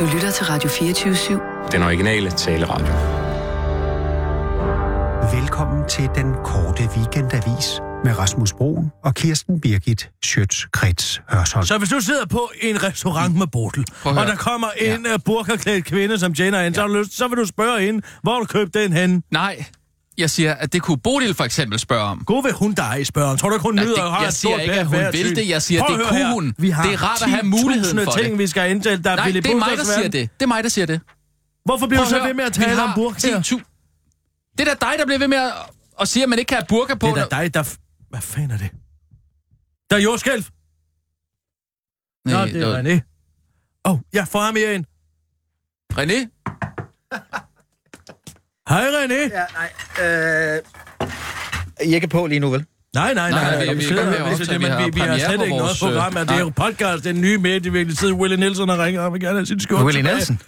Du lytter til Radio 24-7. Den originale taleradio. Velkommen til den korte weekendavis med Rasmus Broen og Kirsten Birgit Schøtz-Krets Hørsholm. Så hvis du sidder på en restaurant med Botel, og der kommer en ja. burkaklædt kvinde, som tjener ind, ja. så, lyst, så vil du spørge hende, hvor du købt den hen? Nej, jeg siger, at det kunne Bodil for eksempel spørge om. God ved hun dig, spørger hun. Tror du ikke, hun Nej, nyder at have jeg siger ikke, at hun vil det. Jeg siger, Prøv det at kunne hun. Vi har Det er rart at have muligheden for ting, det. vi skal indtale. Der er Nej, det er mig, der siger det. Det er mig, der siger det. Hvorfor bliver du så at ved med at tale om burka? 10.000 Det er da dig, der bliver ved med at, at sige, at man ikke kan have burka på. Det er da dig, der... Hvad fanden er det? Der er jordskælv. Nå, det er René. Åh, oh, jeg får ham ind. René? Hej, René. Ja, nej. Øh, I er ikke på lige nu, vel? Nej, nej, nej. Nej, nej, vi- vi er i gang med at optage. det, Vi men har vi, vi har slet ikke noget program. øh, Det er jo podcast, den nye medievirkelige tid. Willie Nielsen har ringet, og han vil gerne have sin skjorte Willie tilbage. Nielsen?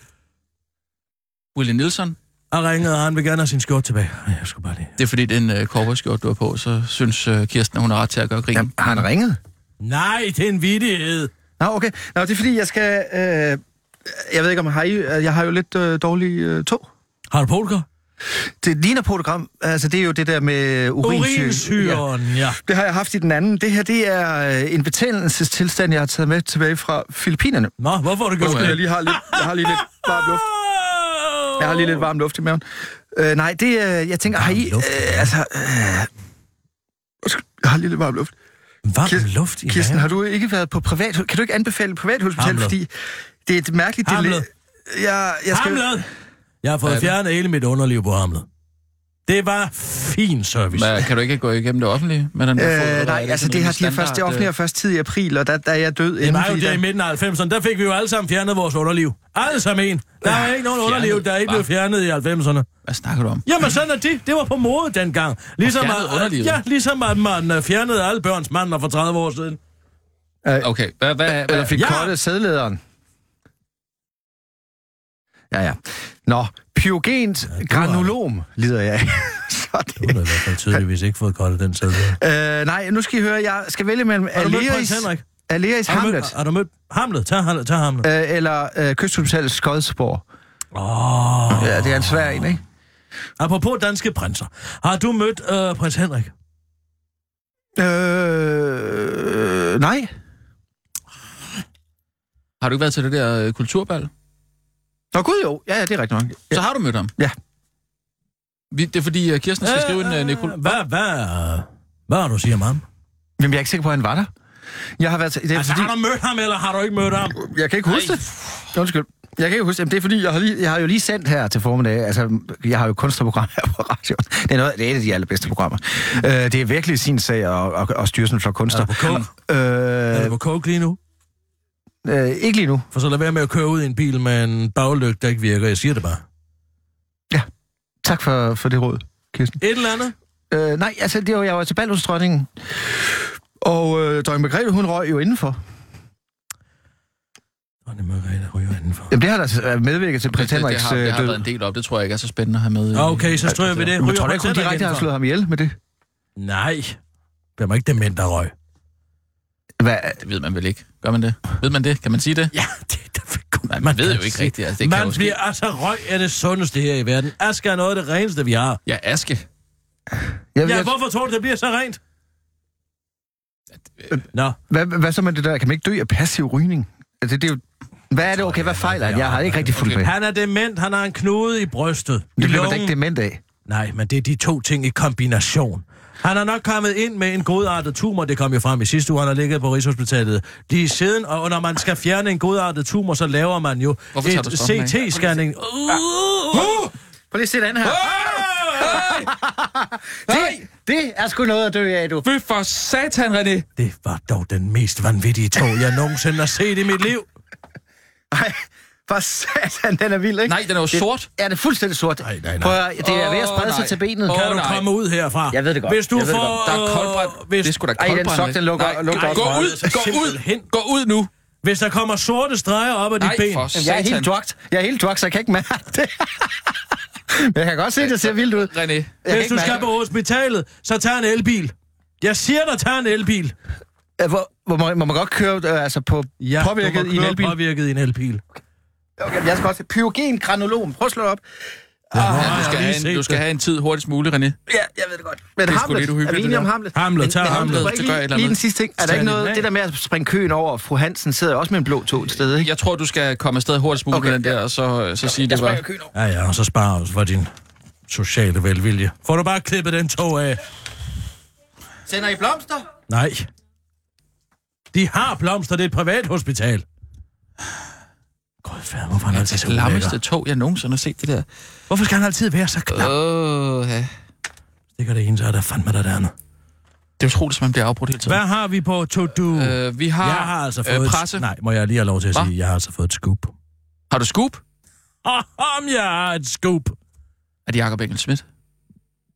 Willie Nielsen? har ringet, og han vil gerne have sin skjorte tilbage. Jeg skulle bare lige... Det er fordi, den uh, cowboyskjort, du har på, så synes uh, Kirsten, at hun har ret til at gøre grin. Har han ringet? Nej, det er en vidighed. Nå, okay. Nå, det er fordi, jeg skal... Øh, jeg ved ikke, om har I... Jeg har jo lidt øh, dårlig øh, tog. Har du polker? Det ligner program. Altså, det er jo det der med urinsyre. Urinsyren, ja. Ja. Det har jeg haft i den anden. Det her, det er øh, en betændelsestilstand, jeg har taget med tilbage fra Filippinerne. Nå, hvorfor har du gjort det? jeg lige har lidt, jeg har lige lidt varm luft. Jeg har lige lidt varm luft i maven. Øh, nej, det er... Jeg tænker, har I... Øh, altså... Øh, jeg har lige lidt varm luft. Varm Kirsten- luft i Kirsten, har du ikke været på privat... Kan du ikke anbefale privathospital, Hamlet. fordi det er et mærkeligt... Hamlet. dele- Jeg, jeg skal... Hamlet! Jeg har fået Hvad? fjernet hele mit underliv på Hamlet. Det var fin service. Men, kan du ikke gå igennem det offentlige? Med den der Øh, eller nej, er det altså det har de først, det offentlige øh, har først tid i april, og der, der er jeg død Det var jo det i der, midten af 90'erne. Der fik vi jo alle sammen fjernet vores underliv. Alle sammen en. Der var ikke nogen underliv, der ikke blev fjernet i 90'erne. Hvad snakker du om? Jamen sådan er det. Det var på mode dengang. Ligesom at, ja, ligesom at man øh, fjernede alle børns mandler for 30 år siden. Okay, hvad... hvad, eller hvad fik Ja. kottet sædlederen. Ja, ja. Nå, pyogent har- granulom lider jeg af. Så Du har det, i hvert fald tydeligvis ikke fået koldt den sæde. øh, nej, nu skal I høre, jeg skal vælge mellem Aleris? Aleris Hamlet har du mødt Hamlet? Tag, Hamlet, tag Hamlet. øh, eller øh, Kysthospitalet Skodsborg. Åh. Oh. Ja, det er en svær en, ikke? Apropos danske prinser. Har du mødt øh, prins Henrik? Øh, nej. Har du ikke været til det der øh, kulturbal? Nå gud jo, ja, ja, det er rigtigt nok. Så har du mødt ham? Ja. Vi, det er fordi, uh, Kirsten skal skrive en uh, Nicol... Hvad, hvad, øh, hvad har du sige om ham? Jamen, jeg er ikke sikker på, at han var der. Jeg har været til, det er Altså, fordi, har du mødt ham, eller har du ikke mødt ham? jeg kan ikke huske det. Undskyld. Jeg kan ikke huske det. Det er fordi, jeg har, lige, jeg har jo lige sendt her til formiddag. Altså, jeg har jo kunstnerprogram her på radioen. Det er, noget, det er et af de allerbedste programmer. Øh, det er virkelig sin sag og, og, og styrelsen for kunstner. Er du på coke? Er du Øh, på coke lige nu? Øh, ikke lige nu. For så lad være med at køre ud i en bil med en baglygte, der ikke virker. Jeg siger det bare. Tak for, for det råd, Kirsten. Et eller andet? Øh, nej, altså, det var, jeg var til Ballhusdronningen. Og øh, dronning Margrethe, hun røg jo indenfor. Dronning Margrethe ryger indenfor. Jamen, det har der øh, medvirket til Det, prins det, det, Henriks har, det øh, har død. været en del op. Det tror jeg ikke er så spændende at have med. i- Okay, så stryger vi det. Men Ryger tror du ikke, hun direkte har slået ham ihjel med det? Nej. Det var ikke dement, der røg. Hvad? Det ved man vel ikke. Gør man det? Ved man det? Kan man sige det? Ja, det, det, det Man, man ved jo ikke rigtigt. Altså, det kan Man ske. bliver, altså, røg er det sundeste her i verden. Aske er noget af det reneste, vi har. Ja, aske. Jeg, Ja, jeg, hvorfor tror du, det bliver så rent? Nå, hvad, hvad så med det der? Kan man ikke dø af passiv rygning? Altså, det er jo... Hvad er det? Okay, hvad fejler han? Jeg har ikke rigtig fulgt med. han er dement, han har en knude i brystet. Det bliver man da ikke dement af. Nej, men det er de to ting i kombination. Han er nok kommet ind med en godartet tumor, det kom jo frem i sidste uge, han har ligget på Rigshospitalet lige siden, og når man skal fjerne en godartet tumor, så laver man jo Hvorfor et? CT-scanning. Uh! Prøv lige at se den her. Det, det er sgu noget at dø af, du. Fy for satan, René. Det var dog den mest vanvittige tog, jeg nogensinde har set i mit liv. Nej, for satan, den er vild, ikke? Nej, den er jo det, sort. Er det fuldstændig sort? Nej, nej, nej. Prøv det er ved at sprede Åh, sig nej. til benet. Åh, Kan du nej. komme ud herfra? Jeg ved det godt. Hvis du Jeg får... Der er øh, Hvis, Det er sgu da Ej, den sok, den lukker, Nej, lukker nej, Gå ud, gå ud, gå ud nu. hvis der kommer sorte streger op ad dit ben... for Jamen, jeg er satan. helt drugt. Jeg er helt drugt, så jeg kan ikke mærke det. Men jeg kan godt se, at det ser vildt ud. René, Hvis du skal på hospitalet, så tag en elbil. Jeg siger dig, tag en elbil. Hvor, hvor må, må man godt køre øh, altså på Ja, påvirket du må i en køre elbil? Påvirket i en elbil. Okay, jeg skal også pyrogen granolom. Prøv at slå op. Ja, har du, jeg skal lige have en, du skal have en tid hurtigst muligt, René. Ja, jeg ved det godt. Men Det er sgu Hamlet, lidt er vi det enige om. Hamlet? Hamlet, tag Hamlet. du må Det ikke gør et eller lige, lige andet. den sidste ting. Er der ikke noget, det der med at springe køen over, fru Hansen sidder jo også med en blå tog et sted, ikke? Jeg tror, du skal komme afsted hurtigst muligt Okay, med den der, og så, så sige det bare. Ja, ja, og så sparer os for din sociale velvilje. Får du bare klippet den tog af? Sender I blomster? Nej. De har blomster, det er et privat hospital. Gud, fader, hvorfor han altid Det så er det lammeste ulækker? tog, jeg nogensinde har set det der. Hvorfor skal han altid være så klam? Åh, ja. Det gør det ene, så er der fandme der andet. Det er utroligt, at man bliver afbrudt hele tiden. Hvad har vi på to-do? Øh, vi har, jeg har altså fået... øh, et- presse. Nej, må jeg lige have lov til at Hva? sige, jeg har altså fået et scoop. Har du scoop? Om jeg har et scoop. Er det Jacob Engel Schmidt?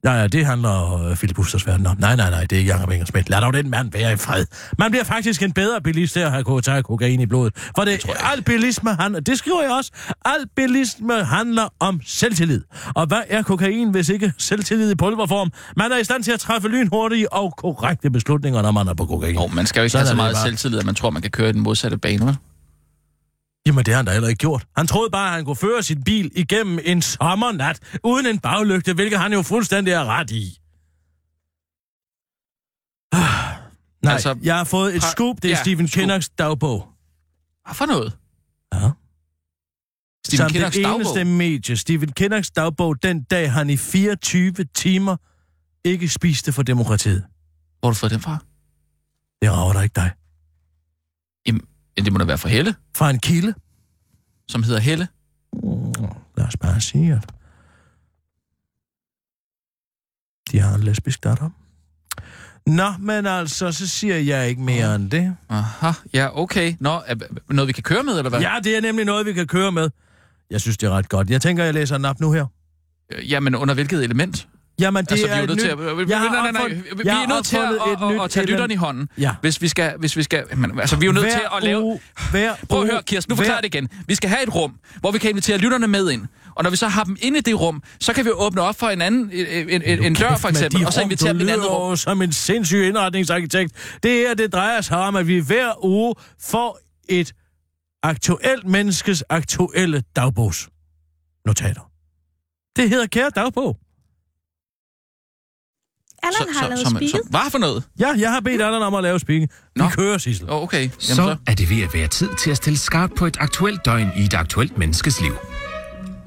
Nej, ja, det handler øh, Philip Busters verden om. Nej, nej, nej, det er ikke Jacob Engelsmidt. Lad dog den mand være i fred. Man bliver faktisk en bedre bilist af at have kokain i blodet. For det, det al bilisme handler, det skriver jeg også, al bilisme handler om selvtillid. Og hvad er kokain, hvis ikke selvtillid i pulverform? Man er i stand til at træffe lynhurtige og korrekte beslutninger, når man er på kokain. Jo, man skal jo ikke Sådan have så meget selvtillid, at man tror, man kan køre i den modsatte bane, vel? Jamen, det har han da heller ikke gjort. Han troede bare, at han kunne føre sit bil igennem en sommernat, uden en baglygte, hvilket han jo fuldstændig er ret i. Ah, Nej, altså, jeg har fået et pra- scoop. Det er ja, Stephen. Kinnocks dagbog. Hvad for noget? Ja. Stephen Som Kinnocks det dagbog? eneste medie. Stephen Kinnocks dagbog, den dag han i 24 timer ikke spiste for demokratiet. Hvor har du fået den fra? Det rager der ikke dig. Ja, det må da være fra Helle, Fra en kilde. som hedder Helle. Mm, lad os bare sige, at de har en lesbisk datter. Nå, men altså, så siger jeg ikke mere end det. Aha, ja, okay. Nå, er, noget vi kan køre med, eller hvad? Ja, det er nemlig noget, vi kan køre med. Jeg synes, det er ret godt. Jeg tænker, jeg læser den op nu her. Jamen, under hvilket element? Jamen, det altså, vi er nødt til at... Vi, Jeg har nej, nej, nej. Vi er nødt til at, at, at, at tage lytteren i hånden. Ja. Hvis vi skal... Hvis vi skal men, altså, vi er jo nødt Hver til at lave... Uge, hver Prøv at høre, Kirsten, nu hver- forklarer det igen. Vi skal have et rum, hvor vi kan invitere lytterne med ind. Og når vi så har dem inde i det rum, så kan vi åbne op for en anden en, en, en, en dør, for eksempel, og så invitere dem i et andet rum. som en sindssyg indretningsarkitekt. Det her, det drejer sig om, at vi hver uge får et aktuelt menneskes aktuelle dagbogsnotater. Det hedder Kære Dagbog. Allan har lavet som, speaket. som, hvad for noget? Ja, jeg har bedt Allan om at lave speaking. Vi Nå. kører, Sissel. Oh, okay. Jamen, Så er det ved at være tid til at stille skarpt på et aktuelt døgn i et aktuelt menneskes liv.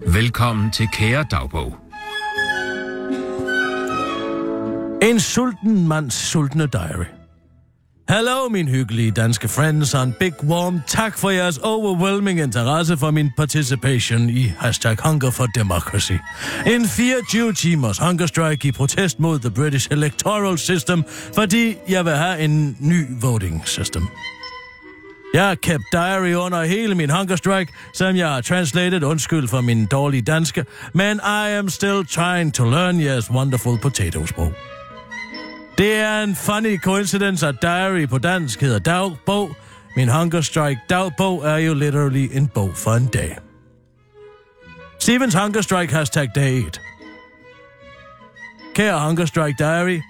Velkommen til Kære Dagbog. En sulten mands sultne diary. Hallo, min hyggelige danske friends and big warm tak for jeres overwhelming interesse for min participation i hashtag Hunger for Democracy. En 24 timers hunger strike i protest mod the British electoral system, fordi jeg vil have en ny voting system. Jeg har kept diary under hele min hunger strike, som jeg har translated, undskyld for min dårlige danske, men I am still trying to learn jeres wonderful potato sprog. Det er en funny coincidence, at diary på dansk hedder dagbog. Min Hunger Strike dagbog er jo literally en bog for en dag. Stevens Hunger Strike hashtag dag 1. Kære Hunger Strike Diary,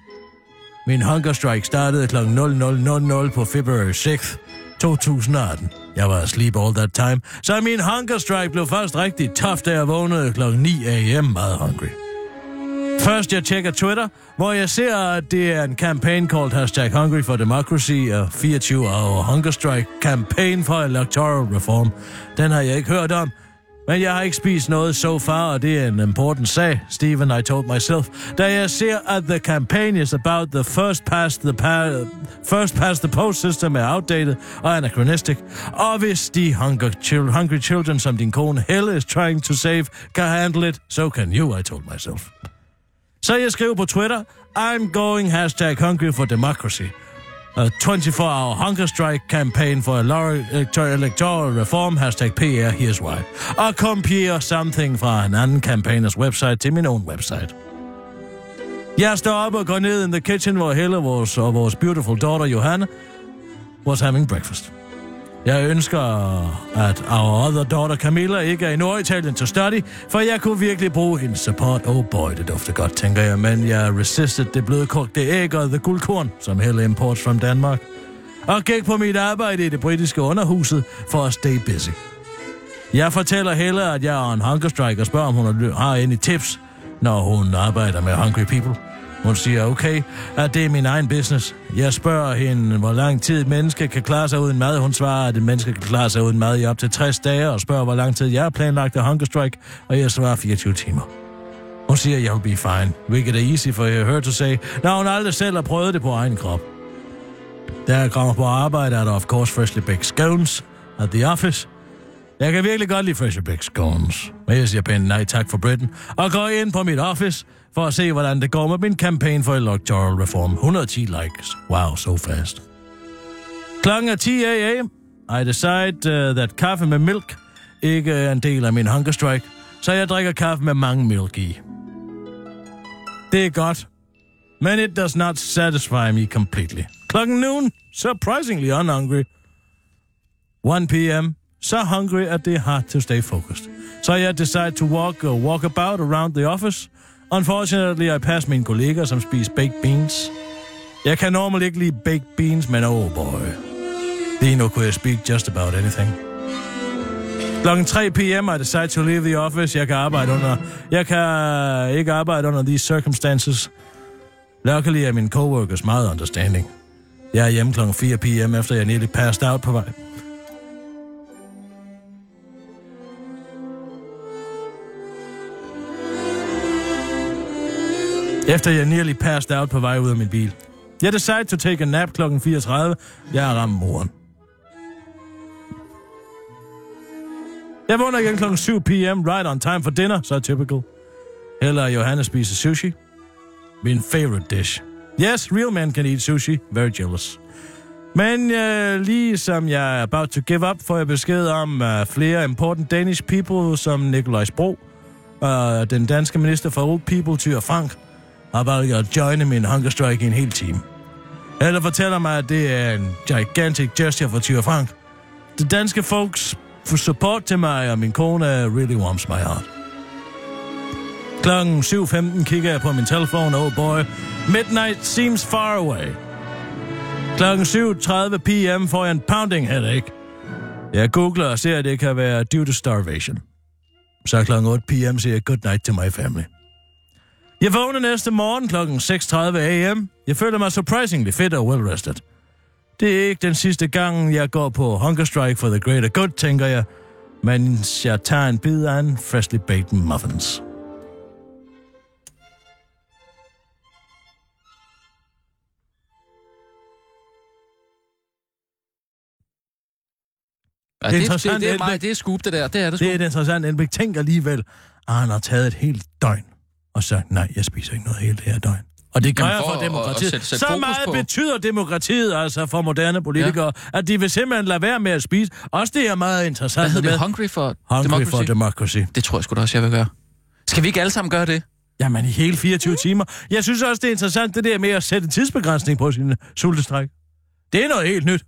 min Hunger Strike startede kl. 00.00 på February 6, 2018. Jeg var asleep all that time, så min Hunger Strike blev først rigtig tough, da jeg vågnede kl. 9 a.m. meget hungry. Først jeg tjekker Twitter, hvor jeg ser, at det er en campaign called hashtag Hungry for Democracy og 24 hour Hunger Strike campaign for electoral reform. Den har jeg ikke hørt om, men jeg har ikke spist noget so far, og det er en important sag, Stephen, I told myself, da jeg ser, at the campaign is about the first past the, pa- first past the post system er outdated og anachronistic, og hvis de hunger chil- hungry children, som din kone Helle is trying to save, can handle it, so can you, I told myself. Så jeg skriver på Twitter, I'm going hashtag hungry for democracy. A 24-hour hunger strike campaign for electoral, reform, hashtag PR, here's why. Og kopierer something fra en anden campaigners website til min own website. Jeg står op og går ned in the kitchen, hvor Helle vores, og vores beautiful daughter Johanna was having breakfast. Jeg ønsker, at our other daughter Camilla ikke er i Norditalien til study, for jeg kunne virkelig bruge hendes support. Oh boy, det dufter godt, tænker jeg, men jeg resisted det blødkogte æg og the guldkorn, som Helle imports from Danmark. Og gik på mit arbejde i det britiske underhuset for at stay busy. Jeg fortæller Helle, at jeg er en hunger strike og spørger, om hun har any tips, når hun arbejder med hungry people. Hun siger, okay, at det er min egen business. Jeg spørger hende, hvor lang tid et menneske kan klare sig uden mad. Hun svarer, at et menneske kan klare sig uden mad i op til 60 dage, og spørger, hvor lang tid jeg har planlagt at hunger strike, og jeg svarer 24 timer. Hun siger, you'll be fine, hvilket er easy for her to say, når hun aldrig selv har prøvet det på egen krop. Da jeg kommer på arbejde, er der of course freshly baked scones at the office. Jeg kan virkelig godt lide Fresh baked scones. Men jeg siger pænt nej tak for Britain, og går ind på mit office for at se, hvordan det går med min campaign for electoral reform. 110 likes. Wow, so fast. Klokken er 10 a.m. I decide uh, that kaffe med milk ikke er en del af min hunger strike, så jeg drikker kaffe med mange mælk i. Det er godt, men it does not satisfy me completely. Klokken noon, surprisingly unhungry. 1 p.m., so hungry at det heart hard to stay focused. So I decide to walk or walk about around the office. Unfortunately, I pass mine kolleger, som spiser baked beans. Jeg kan normalt ikke lide baked beans, men oh boy. Lige nu kunne jeg speak just about anything. Klokken 3 p.m. I decide to leave the office. Jeg kan arbejde under... Jeg kan ikke arbejde under these circumstances. Luckily er mine coworkers meget understanding. Jeg er hjemme klokken 4 p.m. efter jeg nearly passed out på vej. Efter jeg nearly passed out på vej ud af min bil. Jeg decided to take a nap klokken 34. Jeg er ramt moren. Jeg vågner igen klokken 7 p.m. Right on time for dinner, så typical. Heller Johannes spiser sushi. Min favorite dish. Yes, real men can eat sushi. Very jealous. Men uh, lige som jeg er about to give up, får jeg besked om uh, flere important Danish people, som Nikolaj Bro, uh, øh, den danske minister for Old People, Tyre Frank, har valgt at joine min hunger strike i en hel time. Eller fortæller mig, at det er en gigantic gesture for Tyre Frank. Det danske folks support til mig og min kone really warms my heart. Klokken 7.15 kigger jeg på min telefon. Oh boy, midnight seems far away. Klokken 7.30 p.m. får jeg en pounding headache. Jeg googler og ser, at det kan være due to starvation. Så klokken 8 p.m. siger jeg good night to my family. Jeg vågner næste morgen klokken 6.30 a.m. Jeg føler mig surprisingly fit og well rested. Det er ikke den sidste gang, jeg går på hunger strike for the greater good, tænker jeg, mens jeg tager en bid af en freshly baked muffins. Ja, Det er det, det, det, er meget, det er scoop, det der. Det er det. Det er et interessant indblik. Tænk alligevel, at han har taget et helt døgn og sagt, nej, jeg spiser ikke noget hele det her døgn. Og det gør jeg for for at- at demokratiet. sætte- sætte Så meget på- betyder demokratiet altså for moderne politikere, ja. at de vil simpelthen lade være med at spise. Også det er meget interessant Hvad hedder med det? Hungry for Hungry Democracy? for Democracy. Det tror jeg sgu da også, jeg vil gøre. Skal vi ikke alle sammen gøre det? Jamen i hele 24 timer. Jeg synes også, det er interessant det der med at sætte tidsbegrænsning på sin sultestræk. Det er noget helt nyt.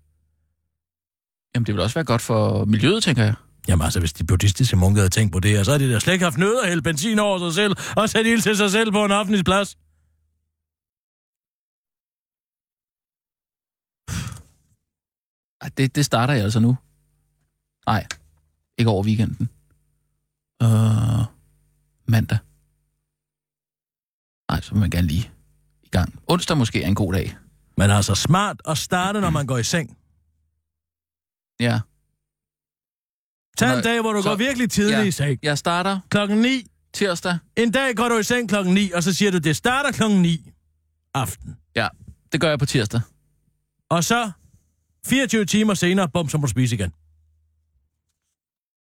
Jamen, det vil også være godt for miljøet, tænker jeg. Jamen altså, hvis de buddhistiske munke havde tænkt på det, så havde de da slet ikke haft nød at hælde benzin over sig selv og sætte ild til sig selv på en offentlig plads. Det, det starter jeg altså nu. Nej, ikke over weekenden. Øh, mandag. Nej, så vil man gerne lige i gang. Onsdag måske er en god dag. Men altså smart at starte, når man går i seng. Ja, Tag en dag, hvor du så- går virkelig tidligt ja. i seng. jeg starter Klokken 9. tirsdag. En dag går du i seng klokken 9, og så siger du, det starter klokken 9 aften. Ja, det gør jeg på tirsdag. Og så 24 timer senere, bum, så må du spise igen.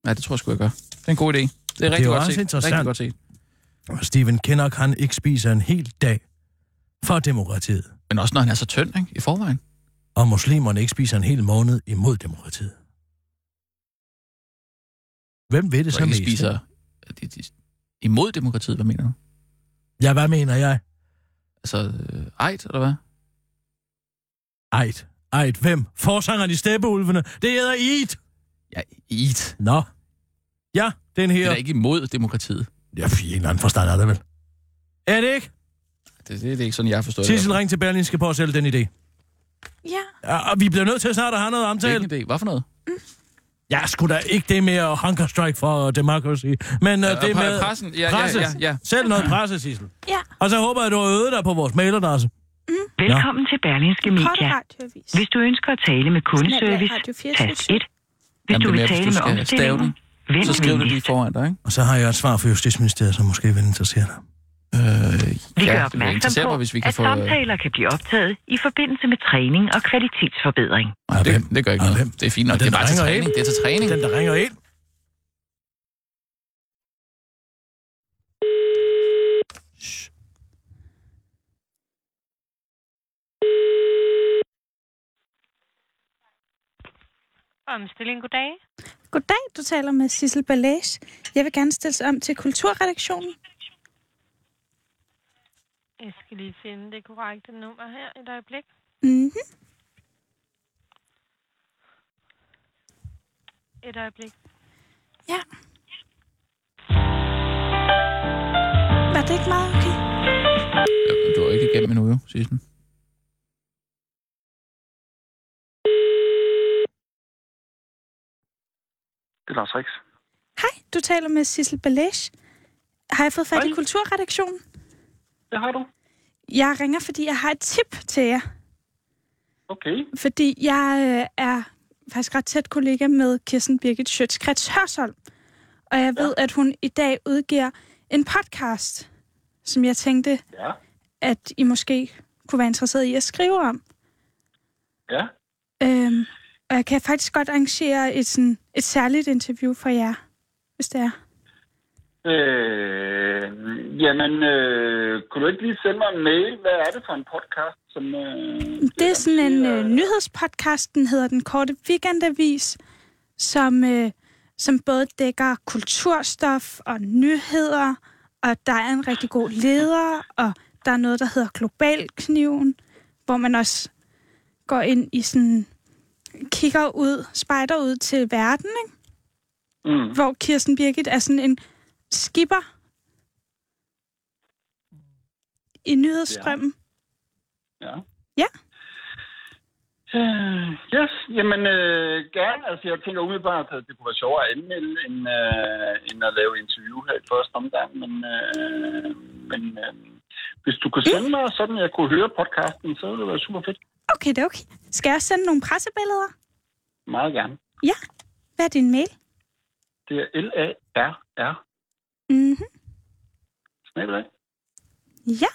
Ja, det tror jeg sgu, jeg gør. Det er en god idé. Det er det er rigtig godt også set. interessant. Rigtig godt set. Og Stephen Kinnock, han ikke spiser en hel dag for demokratiet. Men også når han er så tynd, ikke? I forvejen. Og muslimerne ikke spiser en hel måned imod demokratiet. Hvem ved det Så mest? spiser de, de, imod demokratiet, hvad mener du? Ja, hvad mener jeg? Altså, øh, ejt, eller hvad? Ejt. Ejt. Hvem? Forsangeren i Steppeulvene. Det hedder Eid. Ja, eat. Nå. Ja, den Det her. er da ikke imod demokratiet. Ja, i en eller anden forstand er det vel. Er det ikke? Det, det, det er ikke sådan, jeg forstår Sissel, det. ring til Berlingske på at sælge den idé. Ja. Ja, og vi bliver nødt til snart at have noget Det er omtale. ikke en idé. Hvad for noget? Ja, sgu da ikke det med at hunger strike for democracy, men uh, det og med pressen, ja, ja, presse. ja, ja. Selv noget presse, Sissel. Ja. Og så håber jeg, at du har øvet dig på vores mailadresse. Velkommen til Berlingske Media. Hvis du ønsker at tale med kundeservice, Radio 24. tast 1. Hvis Jamen, du det vil tale du med omstillingen, vent Så skriv det lige foran dig, ikke? Og så har jeg et svar for Justitsministeriet, som måske vil interessere dig. Øh, Vi ja, gør opmærksom på, hvis vi kan at få... samtaler kan blive optaget i forbindelse med træning og kvalitetsforbedring. Nej, det, det gør ikke Og noget. hvem? Det er fint nok. Og Det er bare til træning. ind. Det er til træning. Den, der ringer ind. Omstilling, goddag. Goddag, du taler med Sissel Balage. Jeg vil gerne stille om til kulturredaktionen. Jeg skal lige finde det korrekte nummer her et øjeblik. Mhm. Et øjeblik. Ja. Var det ikke meget okay? Ja, Du er ikke igennem endnu, jo, Sissel. Det er Lars Rix. Hej, du taler med Sissel Balage. Har jeg fået fat i Hej. kulturredaktionen? Det har du. Jeg ringer, fordi jeg har et tip til jer. Okay. Fordi jeg øh, er faktisk ret tæt kollega med Kirsten Birgit Schøtzgrads Hørsholm. Og jeg ved, at hun i dag udgiver en podcast, som jeg tænkte, Ja. at I måske kunne være interesseret i at skrive om. Ja. Øhm, og jeg kan faktisk godt arrangere et, sådan, et særligt interview for jer, hvis det er. Øh, jamen, øh, kunne du ikke lige sende mig en mail? Hvad er det for en podcast? Som, øh, Det er sådan en arrangerer? øh, nyhedspodcast, den hedder Den Korte Weekendavis, som, øh, som både dækker kulturstof og nyheder, og der er en rigtig god leder, og der er noget, der hedder Globalkniven, hvor man også går ind i sådan, kigger ud, spejder ud til verden, ikke? Mm. hvor Kirsten Birgit er sådan en skipper i nyhedsstrømmen. Ja. Ja. Øh, yes, jamen øh, gerne. Altså, jeg tænker umiddelbart, at det kunne være sjovere at anmelde, end, øh, end at lave interview her i første omgang. Men, øh, men øh, hvis du kunne sende mig sådan, at jeg kunne høre podcasten, så ville det være super fedt. Okay, det er okay. Skal jeg sende nogle pressebilleder? Meget gerne. Ja. Hvad er din mail? Det er L-A-R-R. Mhm. Snabelag. Ja.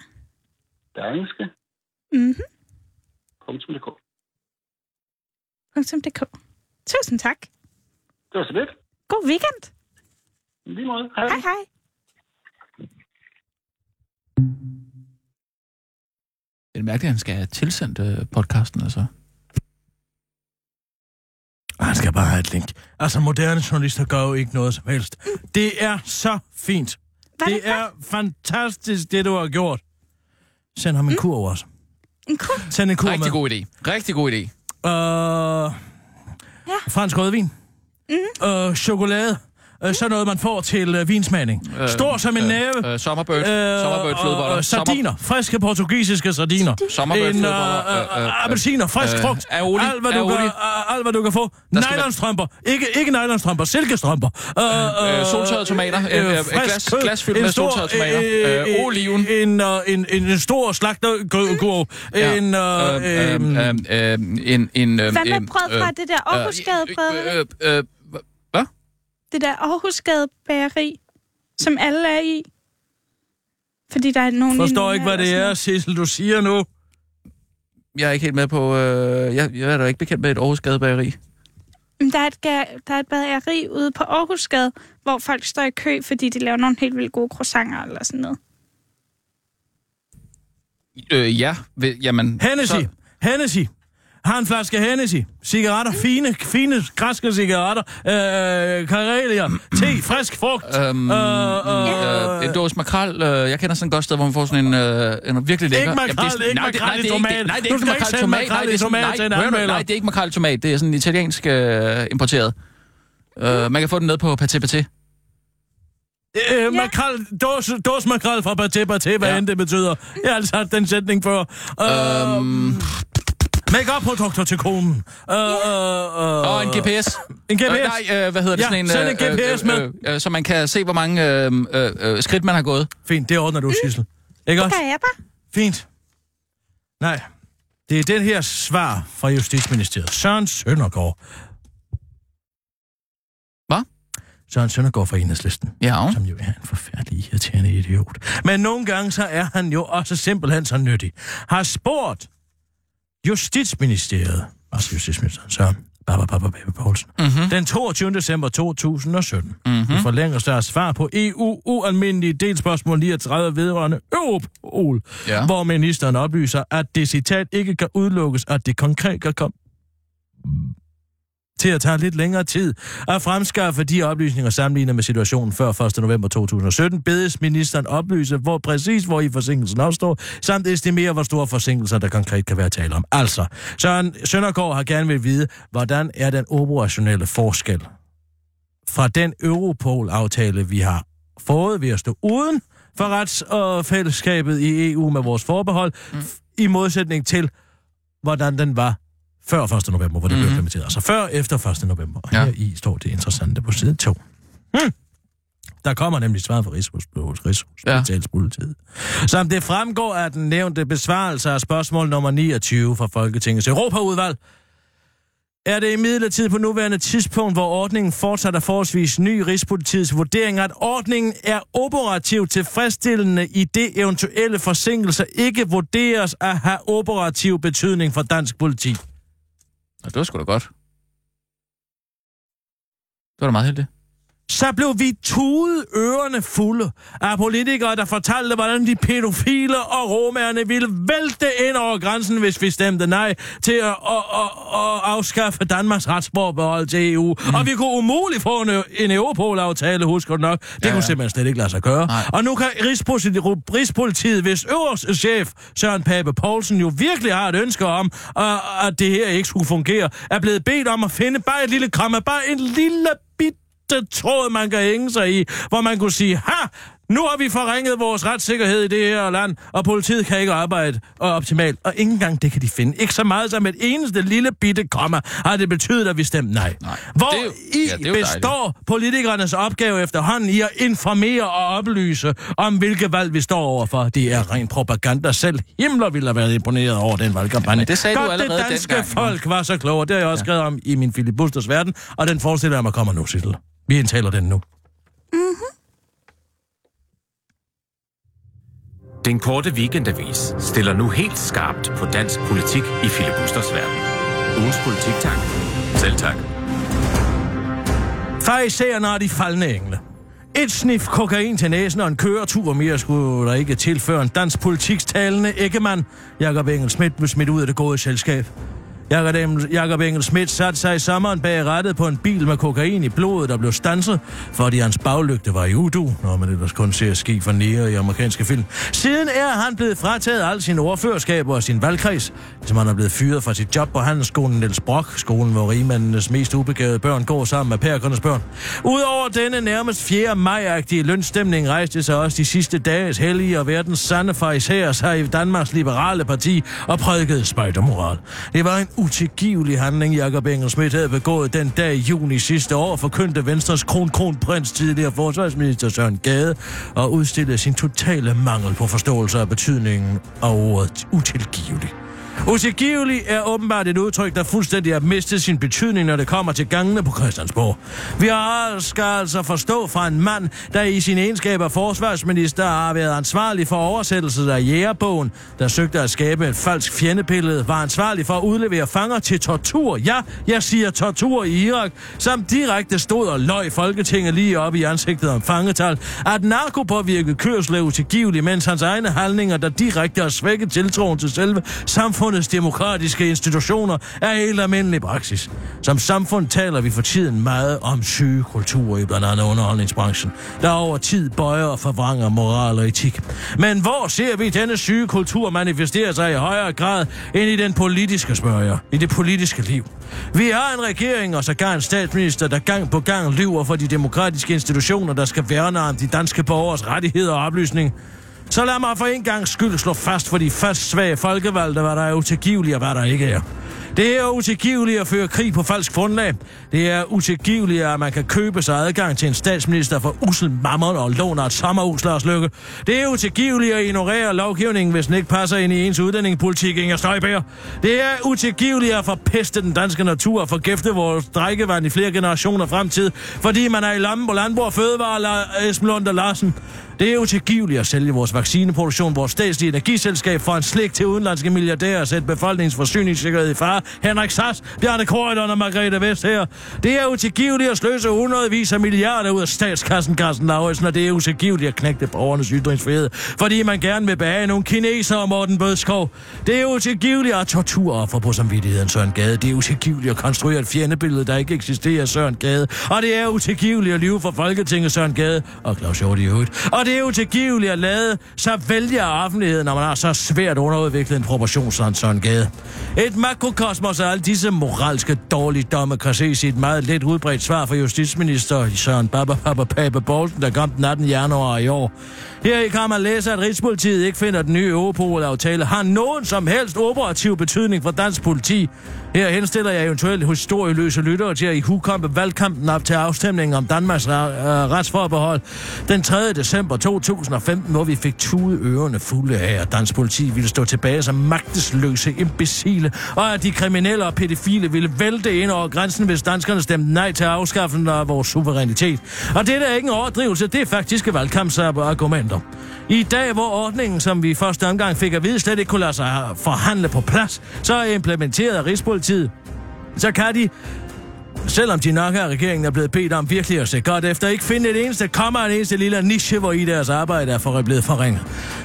Berlingske. Mhm. DK. .dk. Tusind tak. Det var så lidt. God weekend. I Lige måde. Hej. Hej hej. Det er mærkeligt, at han skal have tilsendt øh, podcasten, altså. Han skal bare have et link. Altså, moderne journalister gør jo ikke noget som helst. Det er så fint. Var Det det er fantastisk, det du har gjort. Send ham en kurv også. En kur. Send en kurv Rigtig med. god idé. Rigtig god idé. Øh, Ja. fransk rødvin. Mm. Øh, chokolade. Øh, så noget, man får til øh, vinsmagning. Øh, Stor som en øh, næve. Øh, sommerbird. Øh, sommerbird flødeboller. og, og sardiner. Friske portugisiske sardiner. Sommerbird En, øh, flødeboller. øh, øh, øh, appelsiner, frisk øh, frugt. aioli, alt, hvad du aioli. kan, øh, alt, hvad du kan få. Nylonstrømper. Ikke, ikke nylonstrømper, silkestrømper. Øh, Øh, soltørrede tomater. Øh, øh, glas- glas fyldt En med stor, soltørrede tomater. Øh, oliven. En, øh, en, en, en stor slagterkurv. Ja. En, øh, Øh, øh, øh, en, en, øh, Hvad med brød fra det der Aarhusgade brød? øh, øh, øh, Hvad? Det der Aarhusgade bageri, som alle er i. Fordi der er nogen... Forstår ikke, hvad det er, Sissel, du siger nu. Jeg er ikke helt med på... Øh, jeg, jeg er da ikke bekendt med et Aarhus Gadebageri. Men Der er, et, der er et bageri ude på Aarhusgade, hvor folk står i kø, fordi de laver nogle helt vildt gode croissanter eller sådan noget. Øh, ja, ved, jamen... Hennessy. så- Hennessy. Har en flaske Hennessy. Cigaretter. Fine, fine, græske cigaretter. Øh, Karelia. Te. Frisk frugt. Øhm, Øh, øh, en dåse makrel. Øh, jeg kender sådan et godt sted, hvor man får sådan en, øh, en virkelig lækker... Ikke makrel, Jamen, det er sådan- ikke makrel nej, i det er ikke- tomat. Nej, det er ikke makrel i tomat. Nej, det er sådan- nej, til en hør nu, anmelder. Nej, det er ikke makrel i tomat. Det er sådan italiensk øh, importeret. Øh, man kan få den ned på Paté Paté. Øh, makrel, dås, dås makrel fra Baté Baté, hvad Ja. end det betyder. Jeg har altså den sætning før. Øh, Øhm, Make-up-produkter til konen. Øh, øh, øh, Og en GPS. En GPS? Øh, nej, øh, hvad hedder det? Ja, sådan en, send en øh, GPS øh, med. øh, øh, så man kan se, hvor mange øh, øh, øh, skridt man har gået. Fint, det ordner du, Sissel. Ikke Det også? gør jeg bare. Fint. Nej, det er den her svar fra Justitsministeriet. Søren Søndergaard. Hvad? Søren Søndergaard fra Enhedslisten. Ja. Som jo er en forfærdelig irriterende idiot. Men nogle gange så er han jo også simpelthen så nyttig. Har spurgt Justitsministeriet, altså Justitsministeren Søren, Baba Baba Baby Poulsen, Mm-hmm. den 22. december 2017. Mm-hmm. I forlængelse deres svar på EU ualmindelige delspørgsmål 39 vedrørende Europol, Ja. hvor ministeren oplyser, at det citat ikke kan udelukkes, at det konkret kan komme til at tage lidt længere tid at fremskaffe de oplysninger sammenlignet med situationen før 1. november 2017, bedes ministeren oplyse, hvor præcis hvor i forsinkelsen opstår, samt estimere, hvor store forsinkelser der konkret kan være tale om. Altså, Søren Søndergaard har gerne vil vide, hvordan er den operationelle forskel fra den Europol-aftale, vi har fået ved at stå uden for rets- og fællesskabet i EU med vores forbehold, mm. i modsætning til, hvordan den var før 1. november, hvor det mm-hmm. blev Mhm. implementeret. Altså før efter 1. november. Og Ja. her i står det interessante på side 2. Hmm. Der kommer nemlig svaret fra Rigshospitalspolitiet. Ja. Som det fremgår af den nævnte besvarelse af spørgsmål nummer 29 fra Folketingets Europaudvalg, er det imidlertid på nuværende tidspunkt, hvor ordningen fortsat er forholdsvis ny, Rigspolitiets vurdering, at ordningen er operativt tilfredsstillende i det eventuelle forsinkelser ikke vurderes at have operativ betydning for dansk politi. Og det var sgu da godt. Det var da meget heldigt. Så blev vi tudet ørerne fulde af politikere, der fortalte, hvordan de pædofile og romerne ville vælte ind over grænsen, hvis vi stemte nej til at, at, at, at afskaffe Danmarks retsforbehold til EU. Mm. Og vi kunne umuligt få en, en Europol-aftale, husker du nok. Det ja, kunne simpelthen slet ikke lade sig gøre. Nej. Og nu kan Rigspolitiet, hvis øverste chef Søren Pape Poulsen jo virkelig har et ønske om, at, at det her ikke skulle fungere, er blevet bedt om at finde bare et lille kramme, bare en lille tråd, man kan hænge sig i, hvor man kunne sige, ha, nu har vi forringet vores retssikkerhed i det her land, og politiet kan ikke arbejde og optimalt. Og ikke engang det kan de finde. Ikke så meget som et eneste lille bitte komma har det betydet, at vi stemte nej. Nej. Hvor Det jo- i ja, består politikernes opgave efterhånden i at informere og oplyse om, hvilke valg vi står overfor. Det er ren propaganda. Selv Himmler ville have været imponeret over den valgkampagne. Ja, det sagde du Godt, allerede det danske dengang, folk var så kloge. Det har jeg også ja. skrevet om i min Philip Busters verden, og den forestiller jeg mig kommer nu, Sissel. Vi indtaler den nu. Den korte weekendavis stiller nu helt skarpt på dansk politik i filibusters verden. Ugens politik, tak. Selv tak. Farisæerne og de faldende engle. Et snif kokain til næsen og en køretur mere skulle der ikke tilføre en dansk politikstalende æggemand. Jakob Engel Schmidt blev smidt ud af det gode selskab. Jakob Engel, Schmidt satte sig i sommeren bag rettet på en bil med kokain i blodet, der blev stanset, fordi hans baglygte var i udu, når man ellers kun ser ski for nære i amerikanske film. Siden er han blevet frataget al sin ordførerskaber og sin valgkreds, som han er blevet fyret fra sit job på handelsskolen Niels Brock, skolen hvor rigmændenes mest ubegavede børn går sammen med pærkernes børn. Udover denne nærmest 4. maj-agtige lønstemning rejste sig også de sidste dages hellige og verdens sande fariserer sig i Danmarks Liberale Parti og prædikede spejdermoral. Det var en utilgivelig handling, Jakob Engel Schmidt havde begået den dag i juni sidste år, forkyndte Venstres kronkronprins tidligere forsvarsminister Søren Gade og udstillede sin totale mangel på forståelse af betydningen af ordet utilgivelig. Utilgivelig er åbenbart et udtryk, der fuldstændig har mistet sin betydning, når det kommer til gangene på Christiansborg. Vi har skal altså forstå fra en mand, der i sin egenskab af forsvarsminister har været ansvarlig for oversættelsen af jægerbogen, der søgte at skabe et falsk fjendebillede, var ansvarlig for at udlevere fanger til tortur. Ja, jeg siger tortur i Irak, som direkte stod og løg Folketinget lige op i ansigtet om fangetal, at narkopåvirket kørsel er utilgivelig, mens hans egne handlinger, der direkte har svækket tiltroen til selve samfundets demokratiske institutioner, er helt almindelig praksis. Som samfund taler vi for tiden meget om syge kulturer i blandt andet underholdningsbranchen, der over tid bøjer og forvranger moral og etik. Men hvor ser vi denne syge kultur manifestere sig i højere grad end i den politiske spørger, i det politiske liv? Vi har en regering og sågar en statsminister, der gang på gang lyver for de demokratiske institutioner, der skal værne om de danske borgers rettigheder og oplysning. Så lad mig for en gang skyld slå fast for de fast svage folkevalgte, hvad der er utilgiveligt og hvad der ikke er. Det er utilgiveligt at føre krig på falsk grundlag. Det er utilgiveligt, at man kan købe sig adgang til en statsminister for usel mammon og låner et sommerhus, Lars Lykke. Det er utilgiveligt at ignorere lovgivningen, hvis den ikke passer ind i ens uddanningpolitik, Inger Støjbær. Det er utilgiveligt at forpeste den danske natur og forgifte vores drikkevand i flere generationer fremtid, fordi man er i lommen på Landborg Fødevare, Esben Lund og Larsen. Det er utilgiveligt at sælge vores vaccineproduktion, vores statslige energiselskab for en slik til udenlandske milliardærer og sætte befolkningsforsyningssikkerhed i fare. Henrik Sass, Bjarne Korydon og Margrethe Vest her. Det er utilgiveligt at sløse hundredvis af milliarder ud af statskassen, Carsten Lauritsen, og det er utilgiveligt at knægte borgernes ytringsfrihed, fordi man gerne vil behage nogle kinesere og Morten Bødskov. Det er utilgiveligt at torturoffer på samvittigheden Søren Gade. Det er utilgiveligt at konstruere et fjendebillede, der ikke eksisterer Søren Gade. Og det er utilgiveligt at lyve for Folketinget Søren Gade og Claus Hjort i øvrigt. Og det er utilgiveligt at lade sig vælge af offentligheden, når man har så svært underudviklet en proportion Søren Gade. Et Kosmos og alle disse moralske dårligdomme kan ses i et meget let udbredt svar fra justitsminister Søren Baba Pape Bolten, der kom den 18. januar i år. Her kan man læse, at Rigspolitiet ikke finder, at den nye Europol-aftale har nogen som helst operativ betydning for dansk politi. Her henstiller jeg eventuelt historieløse lyttere til at i hukompe valgkampen op til afstemningen om Danmarks øh, retsforbehold den 3. december 2015, hvor vi fik tude ørerne fulde af, at dansk politi ville stå tilbage som magtesløse imbecile, og at de kriminelle og pædofile ville vælte ind over grænsen, hvis danskerne stemte nej til afskaffelsen af vores suverænitet. Og det er ikke en overdrivelse, det er faktiske valgkampsargumenter. I dag, hvor ordningen, som vi første omgang fik at vide, slet ikke kunne lade sig forhandle på plads, så er implementeret af Rigspolitiet, så kan de selvom de nok af regeringen er blevet bedt om virkelig at se godt efter, ikke finde et eneste kommer en eneste lille niche, hvor i deres arbejde er for blevet forringet.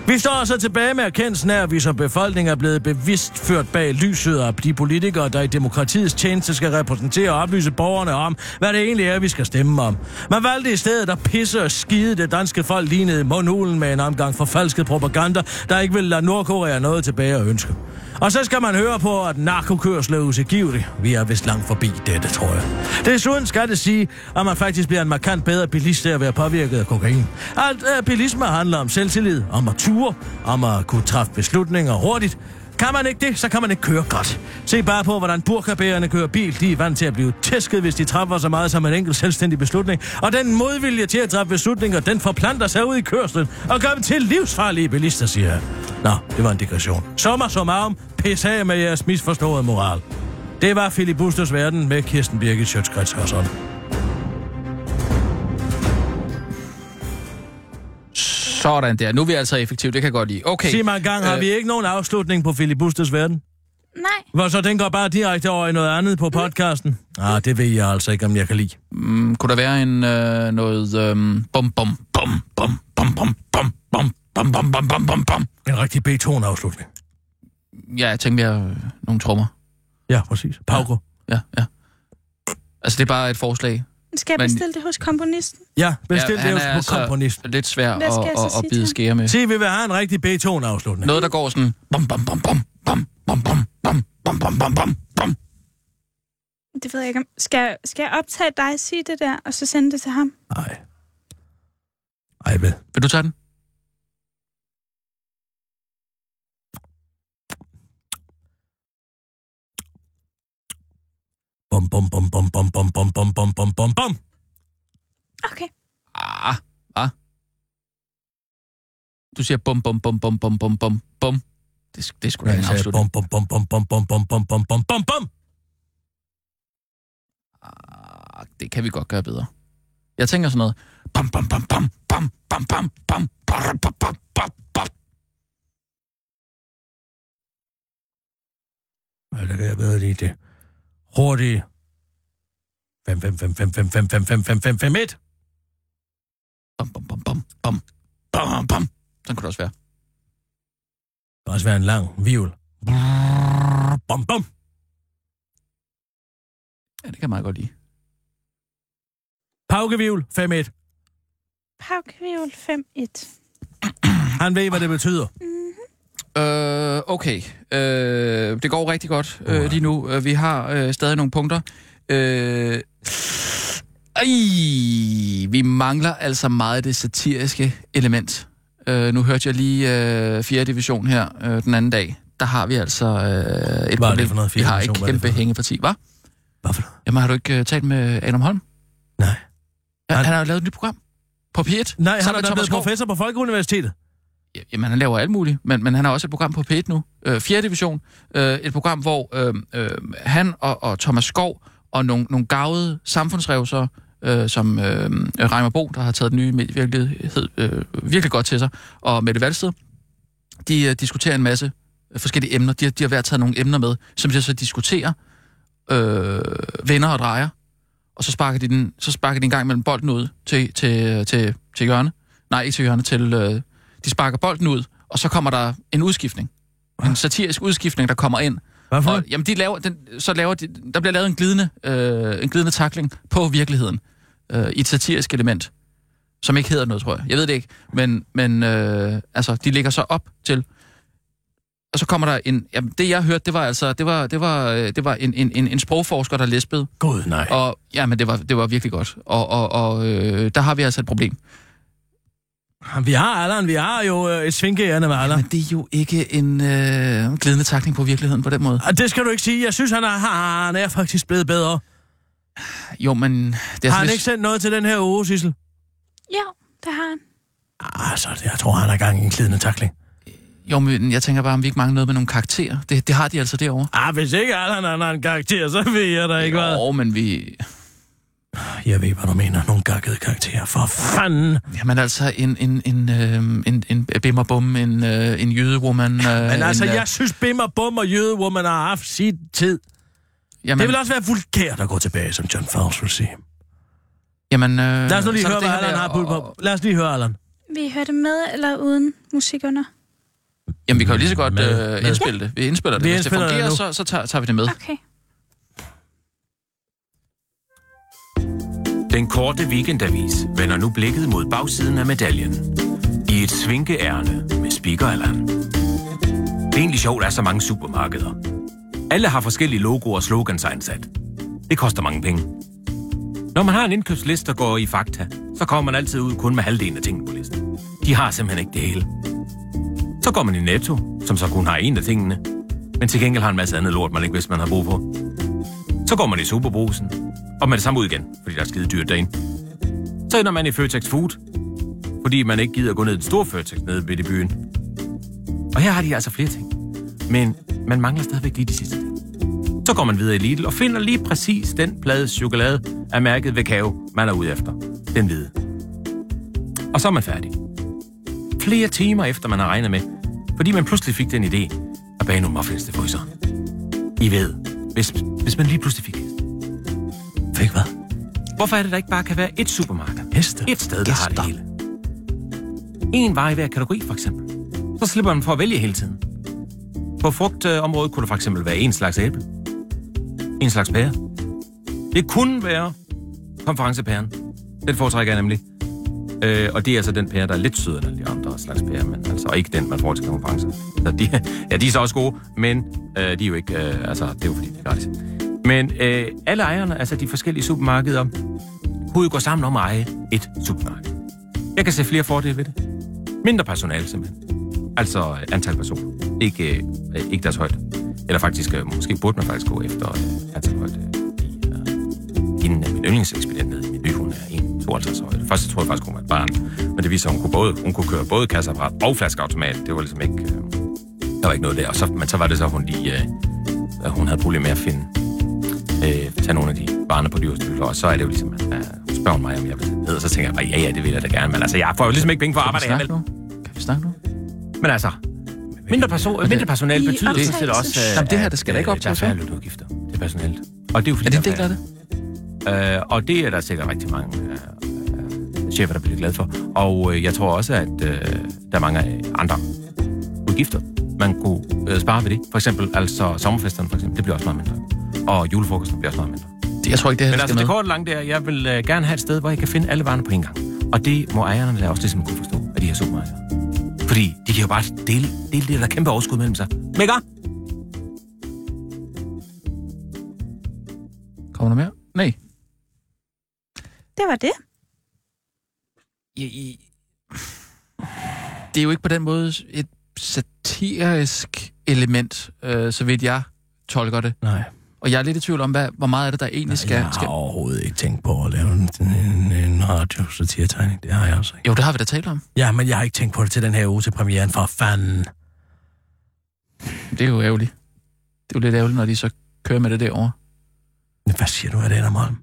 Vi står så tilbage med erkendelsen af, at vi som befolkning er blevet bevidst ført bag lyset af de politikere, der i demokratiets tjeneste skal repræsentere og oplyse borgerne om, hvad det egentlig er, vi skal stemme om. Man valgte i stedet at pisse og skide det danske folk lignede mundhulen med en omgang forfalsket propaganda, der ikke vil lade Nordkorea noget tilbage at ønske. Og så skal man høre på, at narkokørsel er usigiveligt. Vi er vist langt forbi dette, tror jeg. Desuden skal det sige, at man faktisk bliver en markant bedre bilist af at være påvirket af kokain. Alt uh, bilisme handler om selvtillid, om at ture, om at kunne træffe beslutninger hurtigt. Kan man ikke det, så kan man ikke køre godt. Se bare på, hvordan burkabærerne kører bil. De er vant til at blive tæsket, hvis de træffer så meget som en enkelt selvstændig beslutning. Og den modvilje til at træffe beslutninger, den forplanter sig ud i kørslen og gør dem til livsfarlige bilister, siger jeg. Nå, det var en digression. Sommer som arm, pis af med jeres misforståede moral. Det var Philip Busters Verden med Kirsten Birgit Sjøtskrets Hørsson. Sådan der. Nu er vi altså effektive. Det kan jeg godt lide. Okay. Sig mig en gang, øh... har vi ikke nogen afslutning på Philip Busters Verden? Nej. Hvor så den går bare direkte over i noget andet på podcasten? Mm. Ah, det ved jeg altså ikke, om jeg kan lide. Mm, kunne der være en øh, noget øh, bum bum bum bum bum bum bum bum bum bum bum bum bum bum En rigtig B-tone-afslutning. Ja, jeg tænker mere øh, nogle trommer. Ja, præcis. Pauko. Ja, ja. Altså, det er bare et forslag. Skal jeg bestille det hos komponisten? Ja, bestil Ja, han det er hos altså komponisten. lidt svær Hvad at, skal jeg så at, at sige til bide ham? skære med. Se, vi vil have en rigtig B-tone-afslutning. Noget, der går sådan... Bum, bum, bum, bum, bum, bum, bum, bum, bum, bum, bum, bum, bum. Det ved jeg ikke. om- Skal, skal jeg optage dig og sige det der, og så sende det til ham? Nej. Ej, vel. Vil du tage den? Bum, bum, bum, bum, bum, bum, bum, bum, bum, bum, bum, bum. Okay. Ah, ah. Du siger bum, bum, bum, bum, bum, bum, bum, bum. Det, det er sgu da en afslutning. bum, bum, bum, bum, bum, bum, bum, bum, bum, bum, bum, bum. Ah, det kan vi godt gøre bedre. Jeg tænker sådan noget. Bum, bum, bum, bum, bum, bum, bum, bum, bum, bum, bum, bum, bum. Ja, det kan jeg bedre lide det. Hurtigt. 5, 5, 5, 5, 5, 5, 5, 5, 5, 5, 5, 1. Bum, bum, bum, bum, bum, bum, bum. Sådan kunne det også være. Det kan også være en lang vivl. Bum, bum. Ja, det kan jeg meget godt lide. Paukevivl, 5, 1. Paukviol 5-1. Han ved, hvad det betyder. Øh, okay. Øh, det går rigtig godt øh, lige nu. Øh, Vi har øh, stadig nogle punkter. Øh, ej, vi mangler altså meget det satiriske element. Øh, nu hørte jeg lige øh, 4. division her øh, den anden dag. Der har vi altså øh, et Hvad problem. noget, vi 4. har et division? Hvad er det kæmpe for noget? hængeparti, hva'? Hvad for noget? Jamen har du ikke øh, talt med Adam Holm? Nej. Han- han har jo lavet et nyt program på P1. Nej, han sammen er med da Thomas blevet Skov. professor på Folkeuniversitetet. Jamen, han laver alt muligt, men, men han har også et program på P1 nu. Øh, 4. division. Øh, et program, hvor øh, øh, han og, og Thomas Skov og nogle, nogle gavede samfundsrevsere, øh, som øh, Reimer Bo, der har taget den nye medievirkelighed øh, virkelig godt til sig, og Mette Valsted, de øh, diskuterer en masse øh, forskellige emner. De, de har været taget nogle emner med, som de så diskuterer, øh, vender og drejer, og så sparker de, den, så sparker de en gang mellem bolden ud til, til, øh, til, til hjørne. Nej, ikke til hjørne, til... Øh, de sparker bolden ud, og så kommer der en udskiftning. En satirisk udskiftning, der kommer ind. Hvad for Og, jamen, de laver, den, så laver de, der bliver lavet en glidende, øh, en glidende takling på virkeligheden øh, i et satirisk element, som ikke hedder noget, tror jeg. Jeg ved det ikke, men, men øh, altså, de ligger så op til... Og så kommer der en... Jamen, det jeg hørte, det var altså... Det var, det var, øh, det var en, en, en, en sprogforsker, der læspede. Gud, nej. Og ja, men det var, det var virkelig godt. Og, og, og øh, der har vi altså et problem. Vi har Allan, vi har jo øh, et svinkeærende med Allan. Men det er jo ikke en øh, glidende takling på virkeligheden på den måde. Og det skal du ikke sige. Jeg synes, han er, han er faktisk blevet bedre. Jo, men... Det er Har han lidt- ikke sendt noget til den her uge, Sissel? Ja, det har han. Altså, jeg tror, han er gang i en glidende takling. Jo, men jeg tænker bare, om vi ikke mangler noget med nogle karakterer. Det, det har de altså derovre. Ah, hvis ikke Allan han har en karakter, så ved jeg da ikke hvad. Jo, men vi... Jeg ved, hvad du mener. Nogle gakkede karakterer. For fanden. Jamen altså, en, en, en, øh, en, en bimmerbum, en, øh, en jødewoman... Øh, Men altså, en, øh, jeg synes, Bim og Jødewoman har haft sit tid. Jamen, Det vil også være vulgært at gå tilbage, som John Fowles vil sige. Jamen, øh, Lad os nu lige høre, det hvad det Allan med har på. Lad os lige høre, Allan. Vi hørte med eller uden musik under? Jamen, vi kan jo lige så godt Med- øh, med. indspille det. Vi indspiller det. Vi Hvis indspiller det det fungerer, nu. så, så tager, tager vi det med. Okay. Den korte weekendavis vender nu blikket mod bagsiden af medaljen. I et svinkeærne med Speaker Det er egentlig sjovt, at der er så mange supermarkeder. Alle har forskellige logoer og slogans ansat. Det koster mange penge. Når man har en indkøbsliste, der går i fakta, så kommer man altid ud kun med halvdelen af tingene på listen. De har simpelthen ikke det hele. Så går man i Netto, som så kun har en af tingene, men til gengæld har en masse andet lort, man ikke vidste, man har brug for. Så går man i Superbrusen, og med det samme ud igen, fordi der er skide dyrt derinde. Så ender man i Føtex Food, fordi man ikke gider at gå ned i den store Føtex nede midt i byen. Og her har de altså flere ting. Men man mangler stadigvæk lige de sidste ting. Så går man videre i Lidl og finder lige præcis den plade chokolade af mærket ved man er ude efter. Den hvide. Og så er man færdig. Flere timer efter man har regnet med, fordi man pludselig fik den idé at bage nogle muffins til fryseren. I ved, hvis, hvis man lige pludselig fik. Fik hvad? Hvorfor er det, der ikke bare kan være et supermarked? Heste. Et sted, der har det hele. En vare i hver kategori, for eksempel. Så slipper man for at vælge hele tiden. På frugtområdet kunne der for eksempel være en slags æble. En slags pære. Det kunne være konferencepæren. Den foretrækker jeg nemlig. Øh, og det er altså den pære, der er lidt sødere end de andre slags pærer, men altså ikke den, man får til konferencer. Så de, ja, de er så også gode, men øh, de er jo ikke, øh, altså det er jo fordi, det er gratis. Men øh, alle ejerne, altså de forskellige supermarkeder, kunne går gå sammen om at eje et supermarked. Jeg kan se flere fordele ved det. Mindre personale simpelthen. Altså øh, antal personer. Ikke, øh, ikke deres højde. Eller faktisk, øh, måske burde man faktisk gå efter øh, antal højde. I, øh, inden øh, min yndlingsekspedient nede i mit by, hun er 1,52 højde. Først så troede jeg faktisk, hun var et barn. Men det viser, at hun kunne, både, hun kunne køre både kasseapparat og flaskeautomat. Det var ligesom ikke... Øh, der var ikke noget der. Og så, men så var det så, hun lige... Øh, hun havde problemer med at finde øh, tage nogle af de varerne på dyrestyrelser, og så er det jo ligesom, at øh, spørger mig, om jeg vil ned, og så tænker jeg bare, ja, ja, det vil jeg da gerne, men altså, jeg får jo ligesom ikke penge for at arbejde her, vel? Kan vi snakke nu? Men altså, mindre, perso- mindre personale betyder sådan set også, øh, Jamen, det her, det skal da ikke øh, optages, Der er færre lønudgifter til personalet. Og det er jo fordi, Er det en del af det? Øh, og det er der sikkert rigtig mange øh, øh, chefer, der bliver glade for. Og øh, jeg tror også, at øh, der er mange øh, andre udgifter, man kunne øh, spare ved det. For eksempel, altså sommerfesterne, for eksempel, det bliver også meget mindre. Og julefrokosten bliver også meget mindre. Det, jeg tror ikke, det her Men altså, det korte lange det er, jeg vil øh, gerne have et sted, hvor jeg kan finde alle varerne på en gang. Og det må ejerne da også ligesom kunne forstå af de her supermarkeder. Fordi de kan jo bare dele, dele det der kæmpe overskud mellem sig. Mega! Kommer der mere? Nej. Det var det. I, I, det det er jo ikke på den måde et satirisk element, øh, så vidt jeg tolker det. Nej. Og jeg er lidt i tvivl om, hvad, hvor meget af det, der egentlig skal... Jeg har skal... overhovedet ikke tænkt på at lave en, en, en radio-satiretegning. Det har jeg også ikke. Jo, det har vi da talt om. Ja, men jeg har ikke tænkt på det til den her uge til premieren, for fanden. Det er jo ærgerligt. Det er jo lidt ærgerligt, når de så kører med det derovre. Hvad siger du af det, Adam Holm?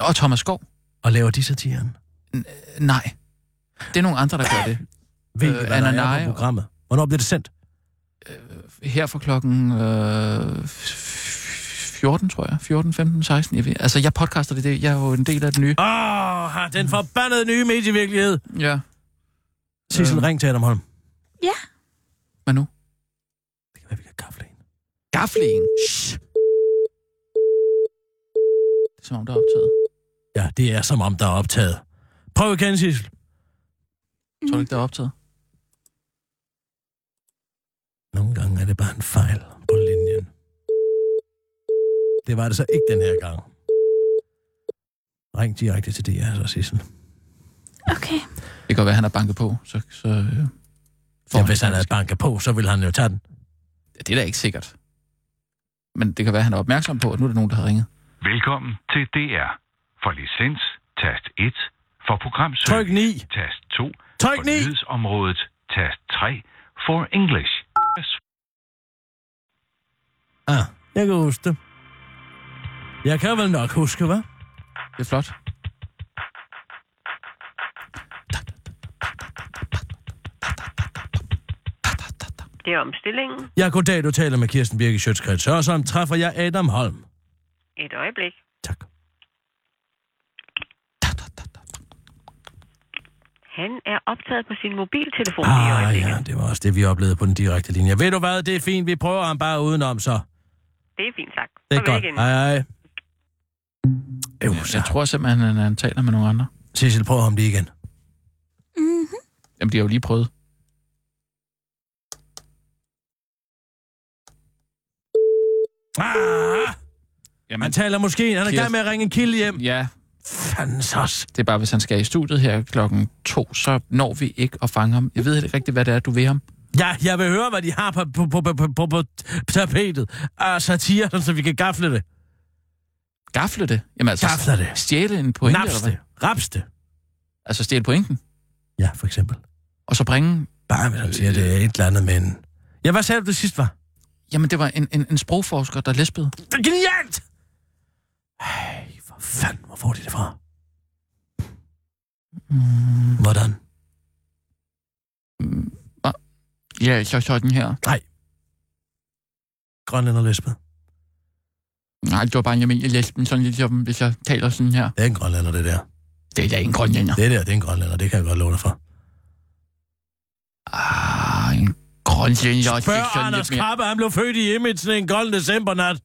Og Thomas Skov? Og laver de satiren? Nej. Det er nogle andre, der gør det. Ved øh, hvad der er på programmet? Hvornår bliver det sendt? Her fra klokken øh, 14, tror jeg. 14, 15, 16. Jeg ved. Altså, jeg podcaster det. det. Jeg er jo en del af det nye. Åh, oh, den forbandede nye medievirkelighed. Ja. Sissel, øh. ring til Adam Holm. Ja. Hvad nu? Det kan være, vi kan gafle en. Gafle en? Shh. Det er som om, der er optaget. Ja, det er som om, der er optaget. Prøv igen, Sissel. Tror du ikke, der er optaget? Nogle gange er det bare en fejl. Det var det så ikke den her gang. Ring direkte til DR, så Sissel. Okay. Det kan godt være, at han har banket på, så... så øh, ja, hvis han havde banket på, så ville han jo tage den. Ja, det er da ikke sikkert. Men det kan være, at han er opmærksom på, at nu er der nogen, der har ringet. Velkommen til DR. For licens, tast 1. For programsøg, Tryk 9. tast 2. Tryk for 9. nyhedsområdet, tast 3. For English. Ah, jeg kan huske det. Jeg kan vel nok huske, hvad? Det er flot. Det er omstillingen. Ja, goddag, du taler med Kirsten Birke Sjøtskrets. Og så træffer jeg Adam Holm. Et øjeblik. Tak. Han er optaget på sin mobiltelefon i Ah, øjeblikket. ja, det var også det, vi oplevede på den direkte linje. Ved du hvad, det er fint, vi prøver ham bare udenom, så. Det er fint sagt. Det er Farvel godt. igen. Hej, hej. Øv, Jeg, jeg tror simpelthen, at han taler med nogle andre. Sissel, prøv ham lige igen. Mm-hmm. Jamen, de har jo lige prøvet. Ah! Jamen, Han taler måske, han er i gang med at ringe en kilde hjem. Ja, Fanden sås. det er bare, hvis han skal i studiet her klokken to, så når vi ikke at fange ham. Jeg ved ikke rigtigt, hvad det er, du vil ham. Ja, jeg vil høre, hvad de har på, på, på, på, på, på, på tapetet. Ah, satire, så vi kan gafle det. Gafle det? Jamen altså, Gafle det. stjæle en pointe, Naps det. Raps det. Altså stjæle pointen, Ja, for eksempel. og så bringe... Bare hvis han siger, det er et eller andet med en... Ja, hvad sagde du det sidst var? Jamen, det var en, en, en sprogforsker, der læspede. Det er genialt! Hey, for fanden, hvor får de det fra? Mm, Hvordan? ja, så sådan her. Grønlænder lesbet. Nej, det var bare en almindelig læspen, sådan lidt som hvis jeg taler sådan her. Det er en grønlænder, det der. Det er da en grønlænder. Det der, det er en grønlænder, det kan jeg godt love dig for. Ah, en grønlænder. er Spørg Anders Krabbe, han blev født i Image en gold decembernat.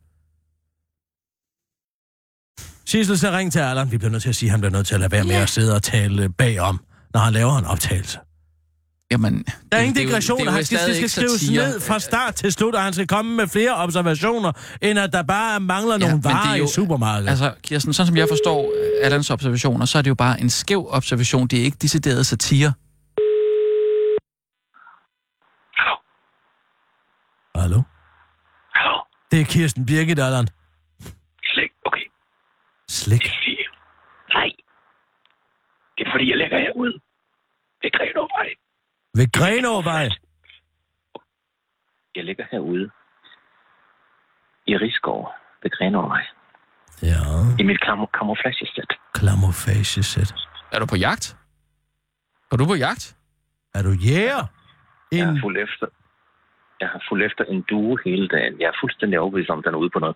Sissel, så ring til Allan. Vi bliver nødt til at sige, at han bliver nødt til at lade være med Ja. at sidde og tale bagom, når han laver en optagelse. Jamen, Der er ingen det digression, det er skal, det stadig skal ikke skrives satire. ned fra start til slut, og han skal komme med flere observationer, end at der bare mangler Ja, nogle det er varer jo- i supermarkedet. Altså, Kirsten, sådan som jeg forstår øh, Allans observationer, så er det jo bare en skæv observation. Det er ikke decideret satire. Hallo? Hallo? Det er Kirsten Birgit, Allan. Slik, okay. Slik. Nej. Det er fordi, jeg lægger herude. Ved Grenåvej. Ved Grenåvej. Jeg ligger herude. I Rigskov. Ved Grenåvej. Ja, I mit kam- camouflagesæt. camouflage-sæt. Er du på jagt? Er du på jagt? Er du jæger? Jeg En... har fulgt efter. Jeg har fulgt efter en due hele dagen. Jeg er fuldstændig overbevist om, at den er ude på noget.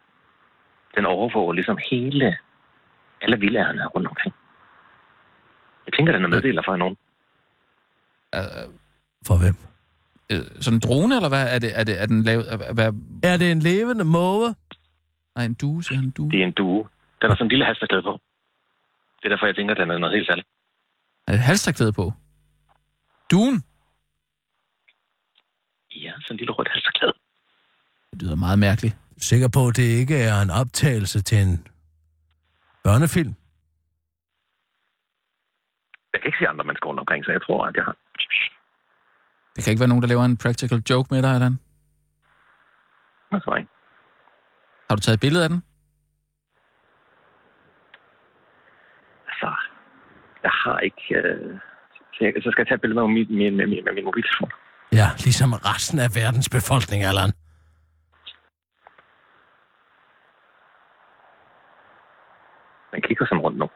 Den overvåger ligesom hele, alle vildærerne rundt omkring. Jeg tænker, den er meddeler for nogen. Uh, For hvem? uh, sådan en drone, eller hvad? Er, det, er, det, er den lavet... Er, hvad? Er det en levende måge? Nej, en due, siger han. En due. Det er en due. Den har sådan en lille halsterklæde på. Det er derfor, jeg tænker, at den er noget helt særligt. Er det halsterklæde på? Duen? Ja, sådan en lille rødt halsterklæde. Det lyder meget mærkeligt. Sikker på, at det ikke er en optagelse til en børnefilm? Jeg kan ikke se andre mennesker rundt omkring, så jeg tror, at jeg har... Det kan ikke være nogen, der laver en practical joke med dig, Allan. Det tror jeg ikke. Har du taget et billede af den? Altså, jeg har ikke... Øh, så, jeg, så skal jeg tage et billede med min, min, min, med min mobiltelefon. Ja, ligesom resten af verdens befolkning, Allan. Man kigger som rundt nu.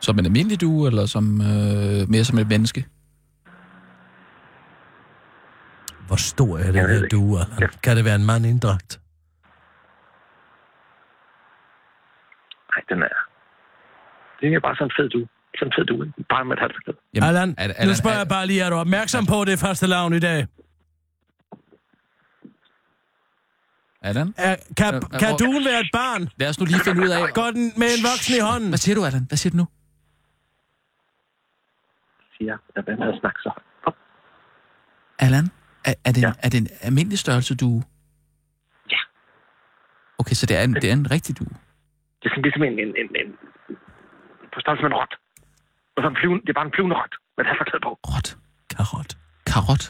Som en almindelig due, eller som øh, mere som et menneske? Hvor stor er den her due, Allan? Kan det være en mand inddragt? Nej, den er... Det er bare sådan en fed due. Sådan en fed due. Bare med et halvt Jamen, Allan, nu spørger jeg bare lige, er du opmærksom på det første lavn i dag? Allan? Er, kan, Øh, kan duen være et barn? Lad os nu lige finde ud af... Går den med en voksen i hånden? Hvad siger du, Allan? Hvad siger du nu? Siger, jeg vil med at snakke så. Allan, er, er, det en, ja. er det en almindelig størrelse, du... Ja. Okay, så det er en, det er en rigtig due. Det er sådan ligesom en, en, en, en på størrelse med en rot. Og så en flyvende, det er bare en flyvende rot med et halvt på. Rot? Karot. Karot?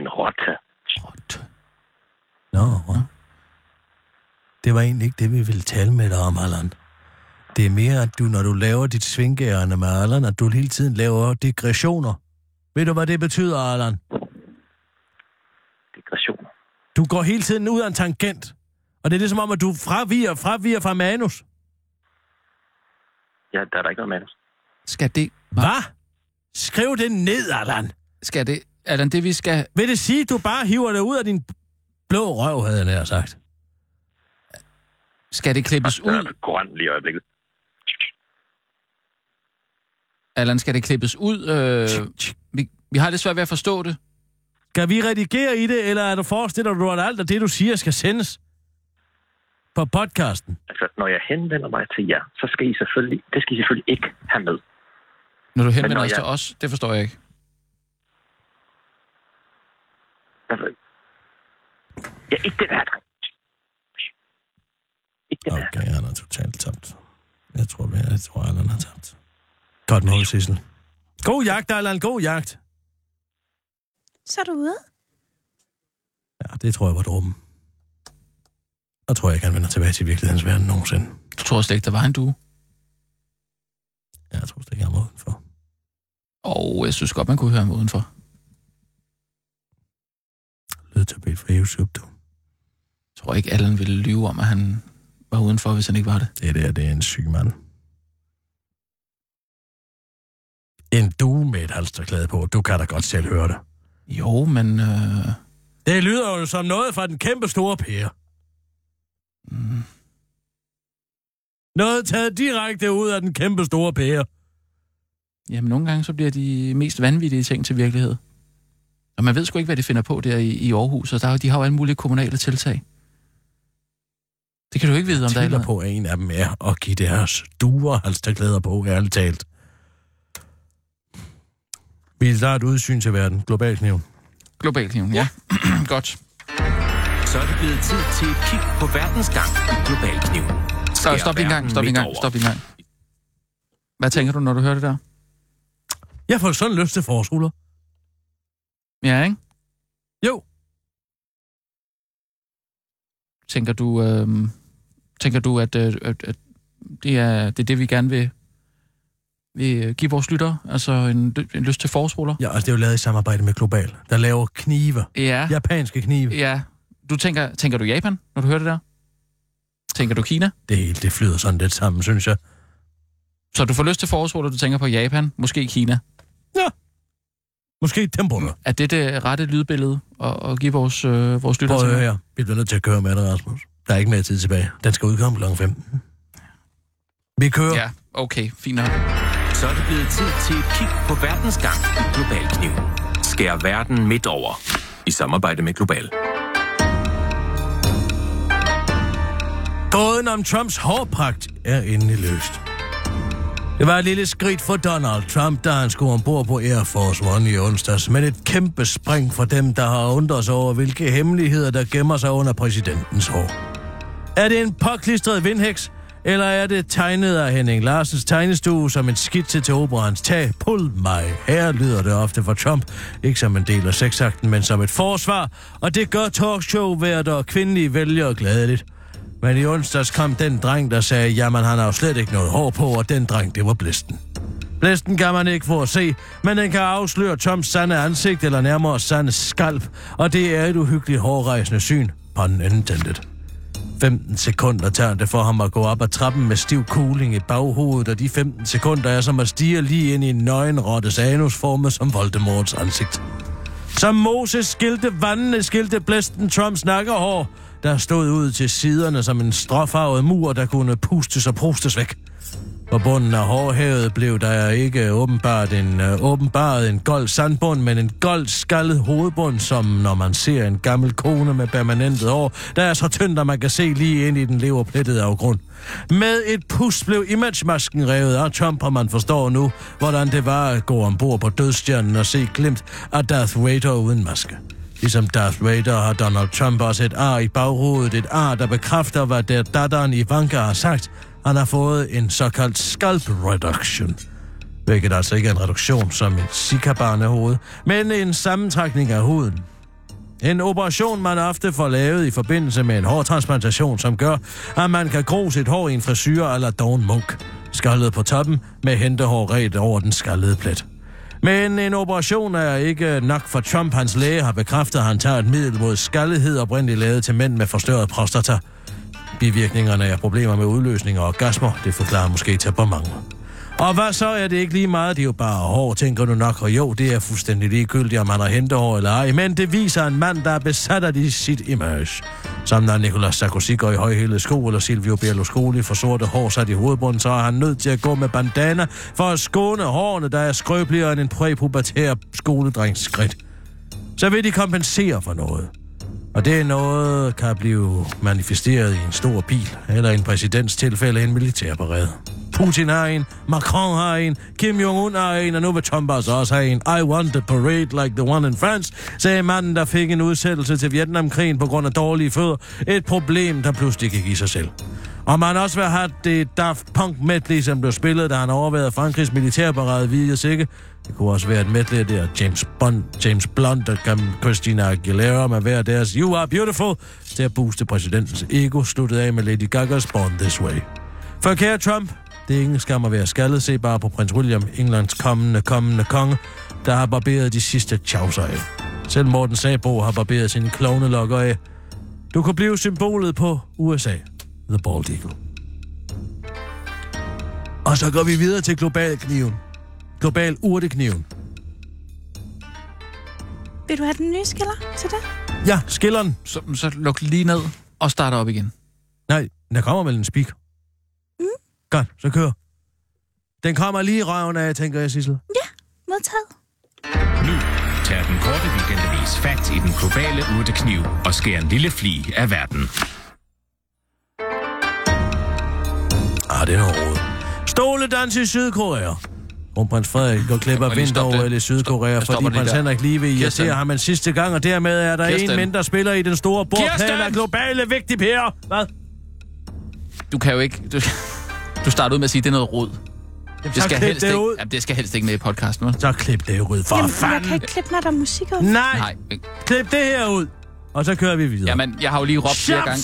En rotte. Rot. Nå, ja. det var egentlig ikke det, vi ville tale med dig om, Allan. Det er mere, at du, når du laver dit svingærende med Allan, at du hele tiden laver digressioner. Ved du, hvad det betyder, Allan? Digression. Du går hele tiden ud af en tangent. Og det er ligesom om, at du fraviger, fraviger fra manus. Ja, der er der ikke noget manus. Skal det... Hvad? Skriv det ned, Allan. Skal det... Allan, det vi skal... Vil det sige, at du bare hiver det ud af din blå røv, havde jeg nær sagt? Skal det klippes Den er ud? grøn lige i øjeblikket. Allan, skal det klippes ud? Øh, vi, vi har lidt svært ved at forstå det. Skal vi redigere i det, eller er du forestiller du, at alt af det, du siger, skal sendes på podcasten? Altså, når jeg henvender mig til jer, så skal I selvfølgelig, det skal I selvfølgelig ikke have med. Når du henvender os jeg- til os, det forstår jeg ikke. Altså, ja, ikke den her dreng. Ikke den her. Okay, han er totalt tabt. Jeg tror, jeg tror, Allan har tabt. Godt mål, Sissel. God jagt, Allan. God jagt. Så er du ude. Ja, det tror jeg var dråben. Og tror jeg ikke, han vender tilbage til virkelighedens verden nogensinde. Du tror slet ikke, der var en due? Ja, jeg tror slet ikke, han var udenfor. Og jeg synes godt, man kunne høre ham udenfor. Lydtabet fra YouTube, du. Jeg tror ikke, Allan ville lyve om, at han var udenfor, hvis han ikke var det. Det der, det er en syg mand. En due med et halsterklæde på. Du kan da godt selv høre det. Jo, men... Øh... Det lyder jo som noget fra den kæmpe store pære. Mm. Noget taget direkte ud af den kæmpe store pære. Jamen, nogle gange så bliver de mest vanvittige ting til virkelighed. Og man ved sgu ikke, hvad de finder på der i, i Aarhus, og der, er- de har jo alle mulige kommunale tiltag. Det kan du ikke vide, om der er på, at en af dem er at give deres duer halsterklæder på, ærligt talt. Vi tager et udsyn til verden. Global kniv. Global kniven, ja. Godt. Så er det blevet tid til et kig på verdens gang i Global Kniv. Så stop en gang, stop en gang, stop en gang. Hvad tænker du, når du hører det der? Jeg får sådan lyst til forsruller. Ja, ikke? Jo. Tænker du, øh, tænker du at, øh, at, at det, er, det er det, vi gerne vil, vil give vores lyttere? Altså en, en lyst til forårsruller? Ja, altså det er jo lavet i samarbejde med Global, der laver knive. Ja. Japanske knive. Ja. Du tænker, tænker du Japan, når du hører det der? Tænker du Kina? Det hele, det flyder sådan lidt sammen, synes jeg. Så du får lyst til forårsruller, du tænker på Japan, måske Kina? Ja. Måske tempura. Er det det rette lydbillede at, at give vores, øh, vores lyttere Prøv at til? høre. Vi bliver nødt til at køre med det, Rasmus. Der er ikke mere tid tilbage. Den skal udkomme kl. 15. Vi kører. Ja, okay, fint nok. Så er det blevet tid til et kig på verdens gang i Global Kniv. Skær verden midt over i samarbejde med Global. Gåden om Trumps hårpragt er endelig løst. Det var et lille skridt for Donald Trump, da han skulle ombord på Air Force One i onsdags, men et kæmpe spring for dem, der har undret sig over, hvilke hemmeligheder, der gemmer sig under præsidentens hår. Er det en påklistret vindhæks, eller er det tegnet af Henning Larsens tegnestue som en skitse til operans tag? Pull mig. Her lyder det ofte fra Trump. Ikke som en del af sexakten, men som et forsvar. Og det gør talkshow hvert og kvindelige vælgere gladeligt. Men i onsdags kom den dreng, der sagde, jamen han har jo slet ikke noget hår på, og den dreng, det var blæsten. Blæsten kan man ikke få at se, men den kan afsløre Toms sande ansigt, eller nærmere sande skalp, og det er et uhyggeligt hårrejsende syn, pun intended. 15 sekunder tager det for ham at gå op ad trappen med stiv kugling i baghovedet, og de 15 sekunder er som at stige lige ind i en nøgenrottes anus formet som Voldemorts ansigt. Som Moses skilte vandene skilte blæsten Trumps nakkerhår, der stod ud til siderne som en stråfarvet mur, der kunne pustes og prostes væk. På bunden af hårhævet blev der ikke åbenbart en, øh, åbenbart en gold sandbund, men en gold skaldet hovedbund, som når man ser en gammel kone med permanentet hår, der er så tyndt, at man kan se lige ind i den leverplettede afgrund. Med et pust blev imagemasken revet af Trump, og man forstår nu, hvordan det var at gå ombord på dødstjernen og se glimt af Darth Vader uden maske. Ligesom Darth Vader har Donald Trump også et ar i baghovedet, et ar, der bekræfter, hvad der datteren Ivanka har sagt. Han har fået en såkaldt scalp reduction. Hvilket altså ikke er en reduktion som et sikabarnehoved, men en sammentrækning af huden. En operation, man ofte får lavet i forbindelse med en hårtransplantation, som gør, at man kan gro sit hår i en frisyr eller Dawn Munk. Skaldet på toppen med hentehår ret over den skaldede plet. Men en operation er ikke nok for Trump. Hans læge har bekræftet, at han tager et middel mod skaldighed oprindeligt lavet til mænd med forstørret prostata. Bivirkningerne er problemer med udløsning og orgasmer. Det forklarer måske temperamentet. Og hvad så er det ikke lige meget? Det er jo bare hår, tænker du nok. Og jo, det er fuldstændig ligegyldigt, om han har hentehår eller ej. Men det viser en mand, der er besat af sit image. Som når Nicolas Sarkozy går i højhælede sko, eller Silvio Berlusconi for sorte hår sat i hovedbunden, så er han nødt til at gå med bandana for at skåne hårene, der er skrøbeligere end en præpubertær skoledrengs skridt. Så vil de kompensere for noget. Og det er noget, kan blive manifesteret i en stor bil, eller i en præsidents tilfælde en militærparade. Putin har en, Macron har en, Kim Jong-un har en, og nu vil Trump altså også have en. I want a parade like the one in France, sagde manden, der fik en udsættelse til Vietnamkrigen på grund af dårlige fødder. Et problem, der pludselig gik i sig selv. Og man også vil have det Daft Punk medley, som blev spillet, da han overvejede Frankrigs militærparade, via sikke. Det kunne også være et medley der James Bond, James Blunt og Christina Aguilera med hver deres You Are Beautiful til at booste præsidentens ego, sluttede af med Lady Gaga's Born This Way. For kære Trump, det er ingen skam at være skaldet. Se bare på prins William, Englands kommende, kommende konge, der har barberet de sidste tjavser af. Selv Morten Sabo har barberet sine klovnelokker af. Du kan blive symbolet på USA. The Bald Eagle. Og så går vi videre til globalkniven. Global urtekniven. Vil du have den nye skiller til det? Ja, skilleren. Så, så luk lige ned og start op igen. Nej, der kommer vel en speak. Godt, så kør. Den kommer lige i røven af, tænker jeg, Sissel. Ja, modtaget. Nu tager den korte weekendavis fat i den globale urtekniv og skærer en lille fli af verden. Ah, det er noget råd. Stoledans i Sydkorea. Kronprins Frederik går lige stoppe vinter-OL det? i Sydkorea, Stop- jeg fordi prins. Henrik lige vil irritere ham en sidste gang, og dermed er der Kirsten. en mindre spiller i den store bordplan af globale vigtige pærer. Hvad? Du kan jo ikke... Du, du starter ud med at sige, at det er noget rod. Det så skal, helst det ikke, ud. jamen, det skal helst ikke med i podcasten, vel? Så klip det ud, for Jamen, fanden. jeg kan ikke klippe, når der er musik ud. Nej, Nej. klip det her ud. Og så kører vi videre. Jamen, jeg har jo lige råbt flere gange.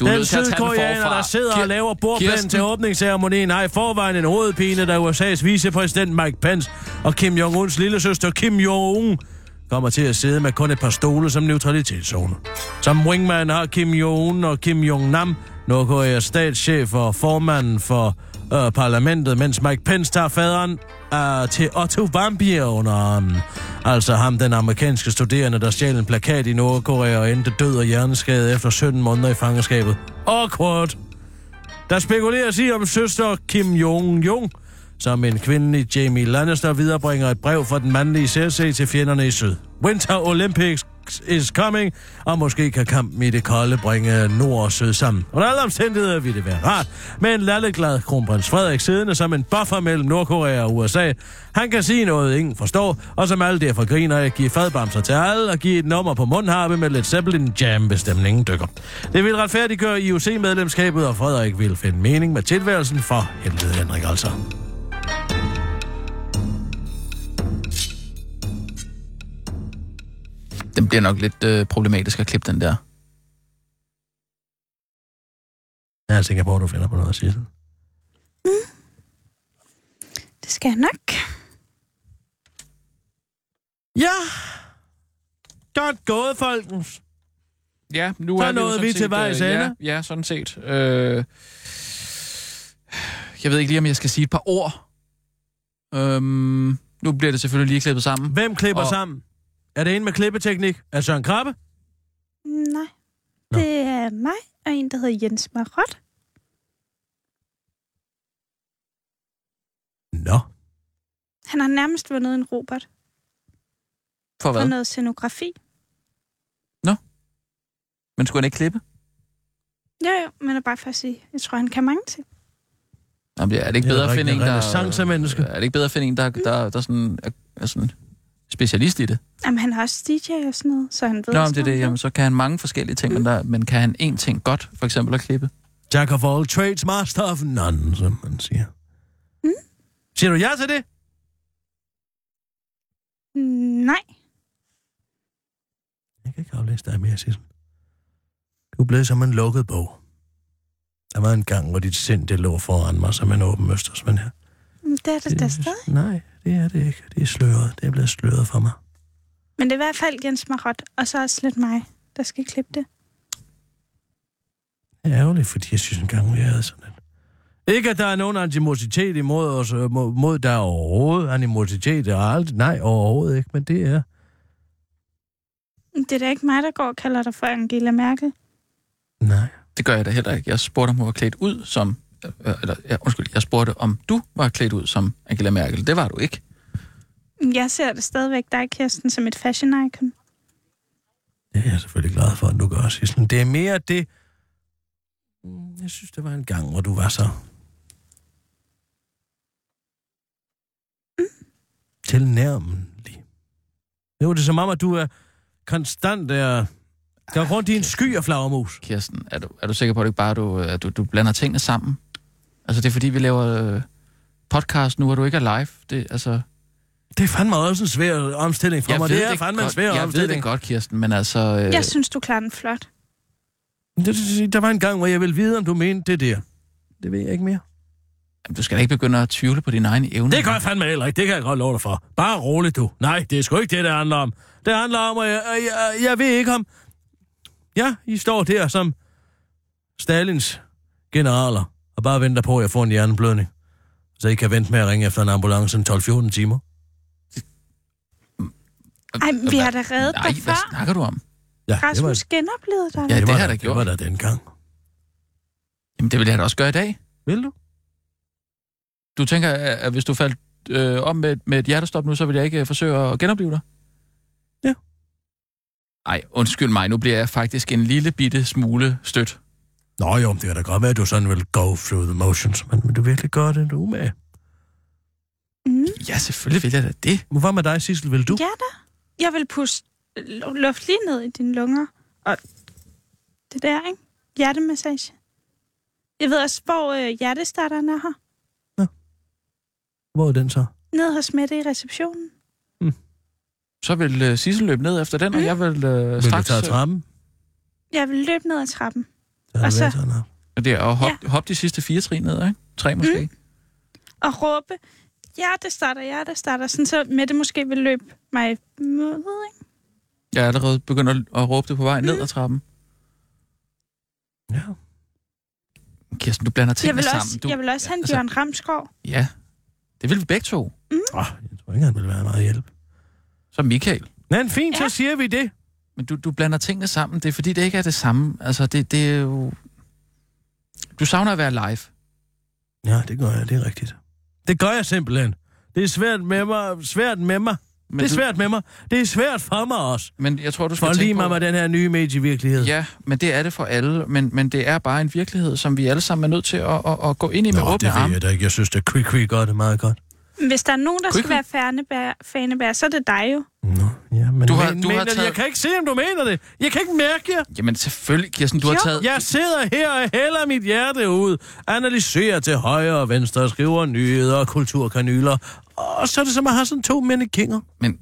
Du er den nødt til at tage den sydkoreaner, forfra. der sidder Kir- og laver bordplanen til åbningsceremonien, har i forvejen en hovedpine, da USA's vicepræsident Mike Pence og Kim Jong-uns lille søster Kim Jong-un kommer til at sidde med kun et par stole som neutralitetszone. Som wingman har Kim Jong-un og Kim Jong-nam, Nordkoreas statschef og formanden for øh, parlamentet, mens Mike Pence tager faderen øh, til Otto Warmbier under armen. Altså ham, den amerikanske studerende, der stjal en plakat i Nordkorea og endte død og hjerneskade efter 17 måneder i fangenskabet. Awkward! Der spekuleres i, om søster Kim Jong-jong, som en kvindelig Jamie Lannister viderebringer et brev fra den mandlige Cersei til fjenderne i syd. Winter Olympics is coming, og måske kan kampen i det kolde bringe nord og syd sammen. Under alle omstændigheder vil det være rart med en lalleglad kronprins Frederik siddende som en buffer mellem Nordkorea og USA. Han kan sige noget, ingen forstår, og som alle derfor griner af, give fadbamser til alle og give et nummer på mundharpe med lidt Zeppelin jam, hvis stemningen dykker. Det vil retfærdiggøre IOC-medlemskabet, og Frederik vil finde mening med tilværelsen for helvede Henrik altså. Den bliver nok lidt øh, problematisk at klippe den der. Jeg er sikker på, at du finder på noget at sige. Det skal jeg nok. Ja. Godt gået, folkens. Ja, nu Så er nåede sådan vi set, til vejs øh. Ja, ja, sådan set. Øh, jeg ved ikke lige, om jeg skal sige et par ord. Øhm, nu bliver det selvfølgelig lige klippet sammen. Hvem klipper Og- sammen? Er det en med klippeteknik? Er Søren Krabbe? Nej. Det er mig og en, der hedder Jens Marot. Nå. Han har nærmest vundet en robot For hvad? for noget scenografi. Men skulle han ikke klippe? Jo, jo, men det er bare for at sige, jeg tror, han kan mange ting. Jamen, er det ikke bedre at finde en, der... Er det ikke bedre at finde en, der, der, der sådan, er, er sådan specialist i det? Jamen, han har også DJ og sådan noget, så han ved Nå, om det er det, jamen, så kan han mange forskellige ting, men, der, men kan han én ting godt, for eksempel at klippe? Jack of all trades, master of none, som man siger. Mm. Siger du ja til det? Nej. Jeg kan ikke aflæse dig mere, Sissel. Du er blevet som en lukket bog. Der var en gang, hvor dit sind det lå foran mig som en åben østers, men her. Det er det da stadig. Nej, det er det ikke. Det er sløret. Det er blevet sløret for mig. Men det er i hvert fald Jens Marot, og så også lidt mig, der skal klippe det. Det er ærgerligt, fordi jeg synes engang, vi havde sådan et. Ikke, at der er nogen animositet imod os, øh, mod, der overhovedet. Animositet er aldrig. Nej, overhovedet ikke, men det er... Det er da ikke mig, der går og kalder dig for Angela Merkel. Nej. Det gør jeg da heller ikke. Jeg spurgte, om hun var klædt ud som... Øh, eller, ja, undskyld, jeg spurgte, om du var klædt ud som Angela Merkel. Det var du ikke. Jeg ser det stadigvæk dig, Kirsten, som et fashion icon. Det er jeg selvfølgelig glad for, at du gør, Sissel. Det er mere det... Mm, Jeg synes, det var en gang, hvor du var så... Tilnærmelig. Det var det som om, at du er konstant der... Der rundt i en sky af flagermus. Kirsten, er du, er du sikker på, at det ikke bare du, at du, du blander tingene sammen? Altså, det er fordi, vi laver øh, podcast nu, og du ikke er live. Det, altså, Det er fandme også en svær omstilling for jeg mig. ved Det er fandme en godt, svær Jeg ved omstilling. det godt, Kirsten, men altså... Øh, Jeg synes, du klarer den flot. Det- det- Der var en gang, hvor jeg ville vide, om du mente det der. Det ved jeg ikke mere. Jamen, du skal da ikke begynde at tvivle på dine egne evner. Det gør jeg fandme heller ikke. Det kan jeg godt love dig for. Bare roligt, du. Nej, det er sgu ikke det, det handler om. Det handler om, at jeg, jeg, jeg ved ikke om... Ja, I står der som Stalins generaler og bare venter på, at jeg får en hjerneblødning. Så I kan vente med at ringe efter en ambulance en 12-14 timer. Ej, vi har da reddet Nej, dig hvad før. Ja, snakker du om? det var, Rasmus genoplevede dig. Ja, det det var har jeg da Det gjort. var da dengang. Jamen, det vil jeg da også gøre i dag. Vil du? Du tænker, at at hvis du faldt øh, om med, med et hjertestop nu, så vil jeg ikke øh, forsøge at genopleve dig? Ja. Nej, undskyld mig, nu bliver jeg faktisk en lille bitte smule stødt. Nå jo, det kan da godt være, at du sådan vil go through the motions, men vil du virkelig gøre det, du med? Mm. Ja, selvfølgelig vil jeg da det. Hvad med dig, Sissel? Vil du? Ja da. Jeg vil puste lu- luft lige ned i dine lunger. Og det der, ikke? Hjertemassage. Jeg ved også, hvor øh, hjertestarteren er her. Hvor er den så? Ned hos Mette i receptionen. Så vil øh, Sissel løbe ned efter den, og jeg vil øh, Vil straks... du tage trappen? Jeg vil løbe ned ad trappen. Er Og det så- sådan øh, det er at hoppe ja. hop de sidste fire trin ned, ikke? Tre måske. Mm. Og råbe, hjertestarter, hjertestarter. Sådan så Mette måske vil løbe mig mod, ikke? Jeg er allerede begyndt at, at råbe det på vej ned ad trappen. Ja. Kirsten, du blander Jeg tingene vil, sammen. også, Du, jeg vil også have en altså- Bjørn Ramskov. Ja, det vil vi begge to. Oh, jeg tror ikke, han vil være meget hjælp. Så Michael. Men fint, så siger vi det. Men du, du blander tingene sammen. Det er fordi, det ikke er det samme. Altså, det, det er jo... Du savner at være live. Ja, det gør jeg, det er rigtigt. Det gør jeg simpelthen. Det er svært med mig, svært med mig Men det er du- svært med mig. Det er svært for mig også. Men jeg tror, du skal For lige mig på... med den her nye medievirkelighed. Ja, men det er det for alle. Men, men det er bare en virkelighed, som vi alle sammen er nødt til at, at, at gå ind i med Nå, åbne det ved arme. jeg da ikke. Jeg synes, at Quick Quick gør det meget godt. Hvis der er nogen, der skal være fanebær, fanebær, så er det dig jo. Ja, men Du har- men, du har taget- Jeg kan ikke se, om du mener det. Jeg kan ikke mærke jer. Jamen selvfølgelig, Kirsten, du har Jo. taget... Jeg sidder her og hælder mit hjerte ud, analyserer til højre og venstre, skriver nyheder og kulturkanyler. Og så er det som at have sådan to mannekinger. Men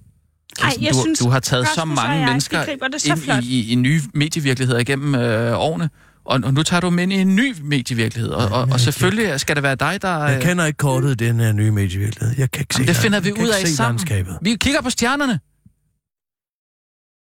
Kirsten, jeg du, synes, du har taget så Rasmus og mange jeg, mennesker det så ind flot. i, i, i nye medievirkeligheder igennem øh, årene. Og, og nu tager du dem ind i en ny medievirkelighed. Og, og, og selvfølgelig skal det være dig, der... Jeg kender ikke kortet i den her nye medievirkelighed. Jeg kan ikke se Jamen, det land- finder vi ud af sammen. landskabet. Vi kigger på stjernerne.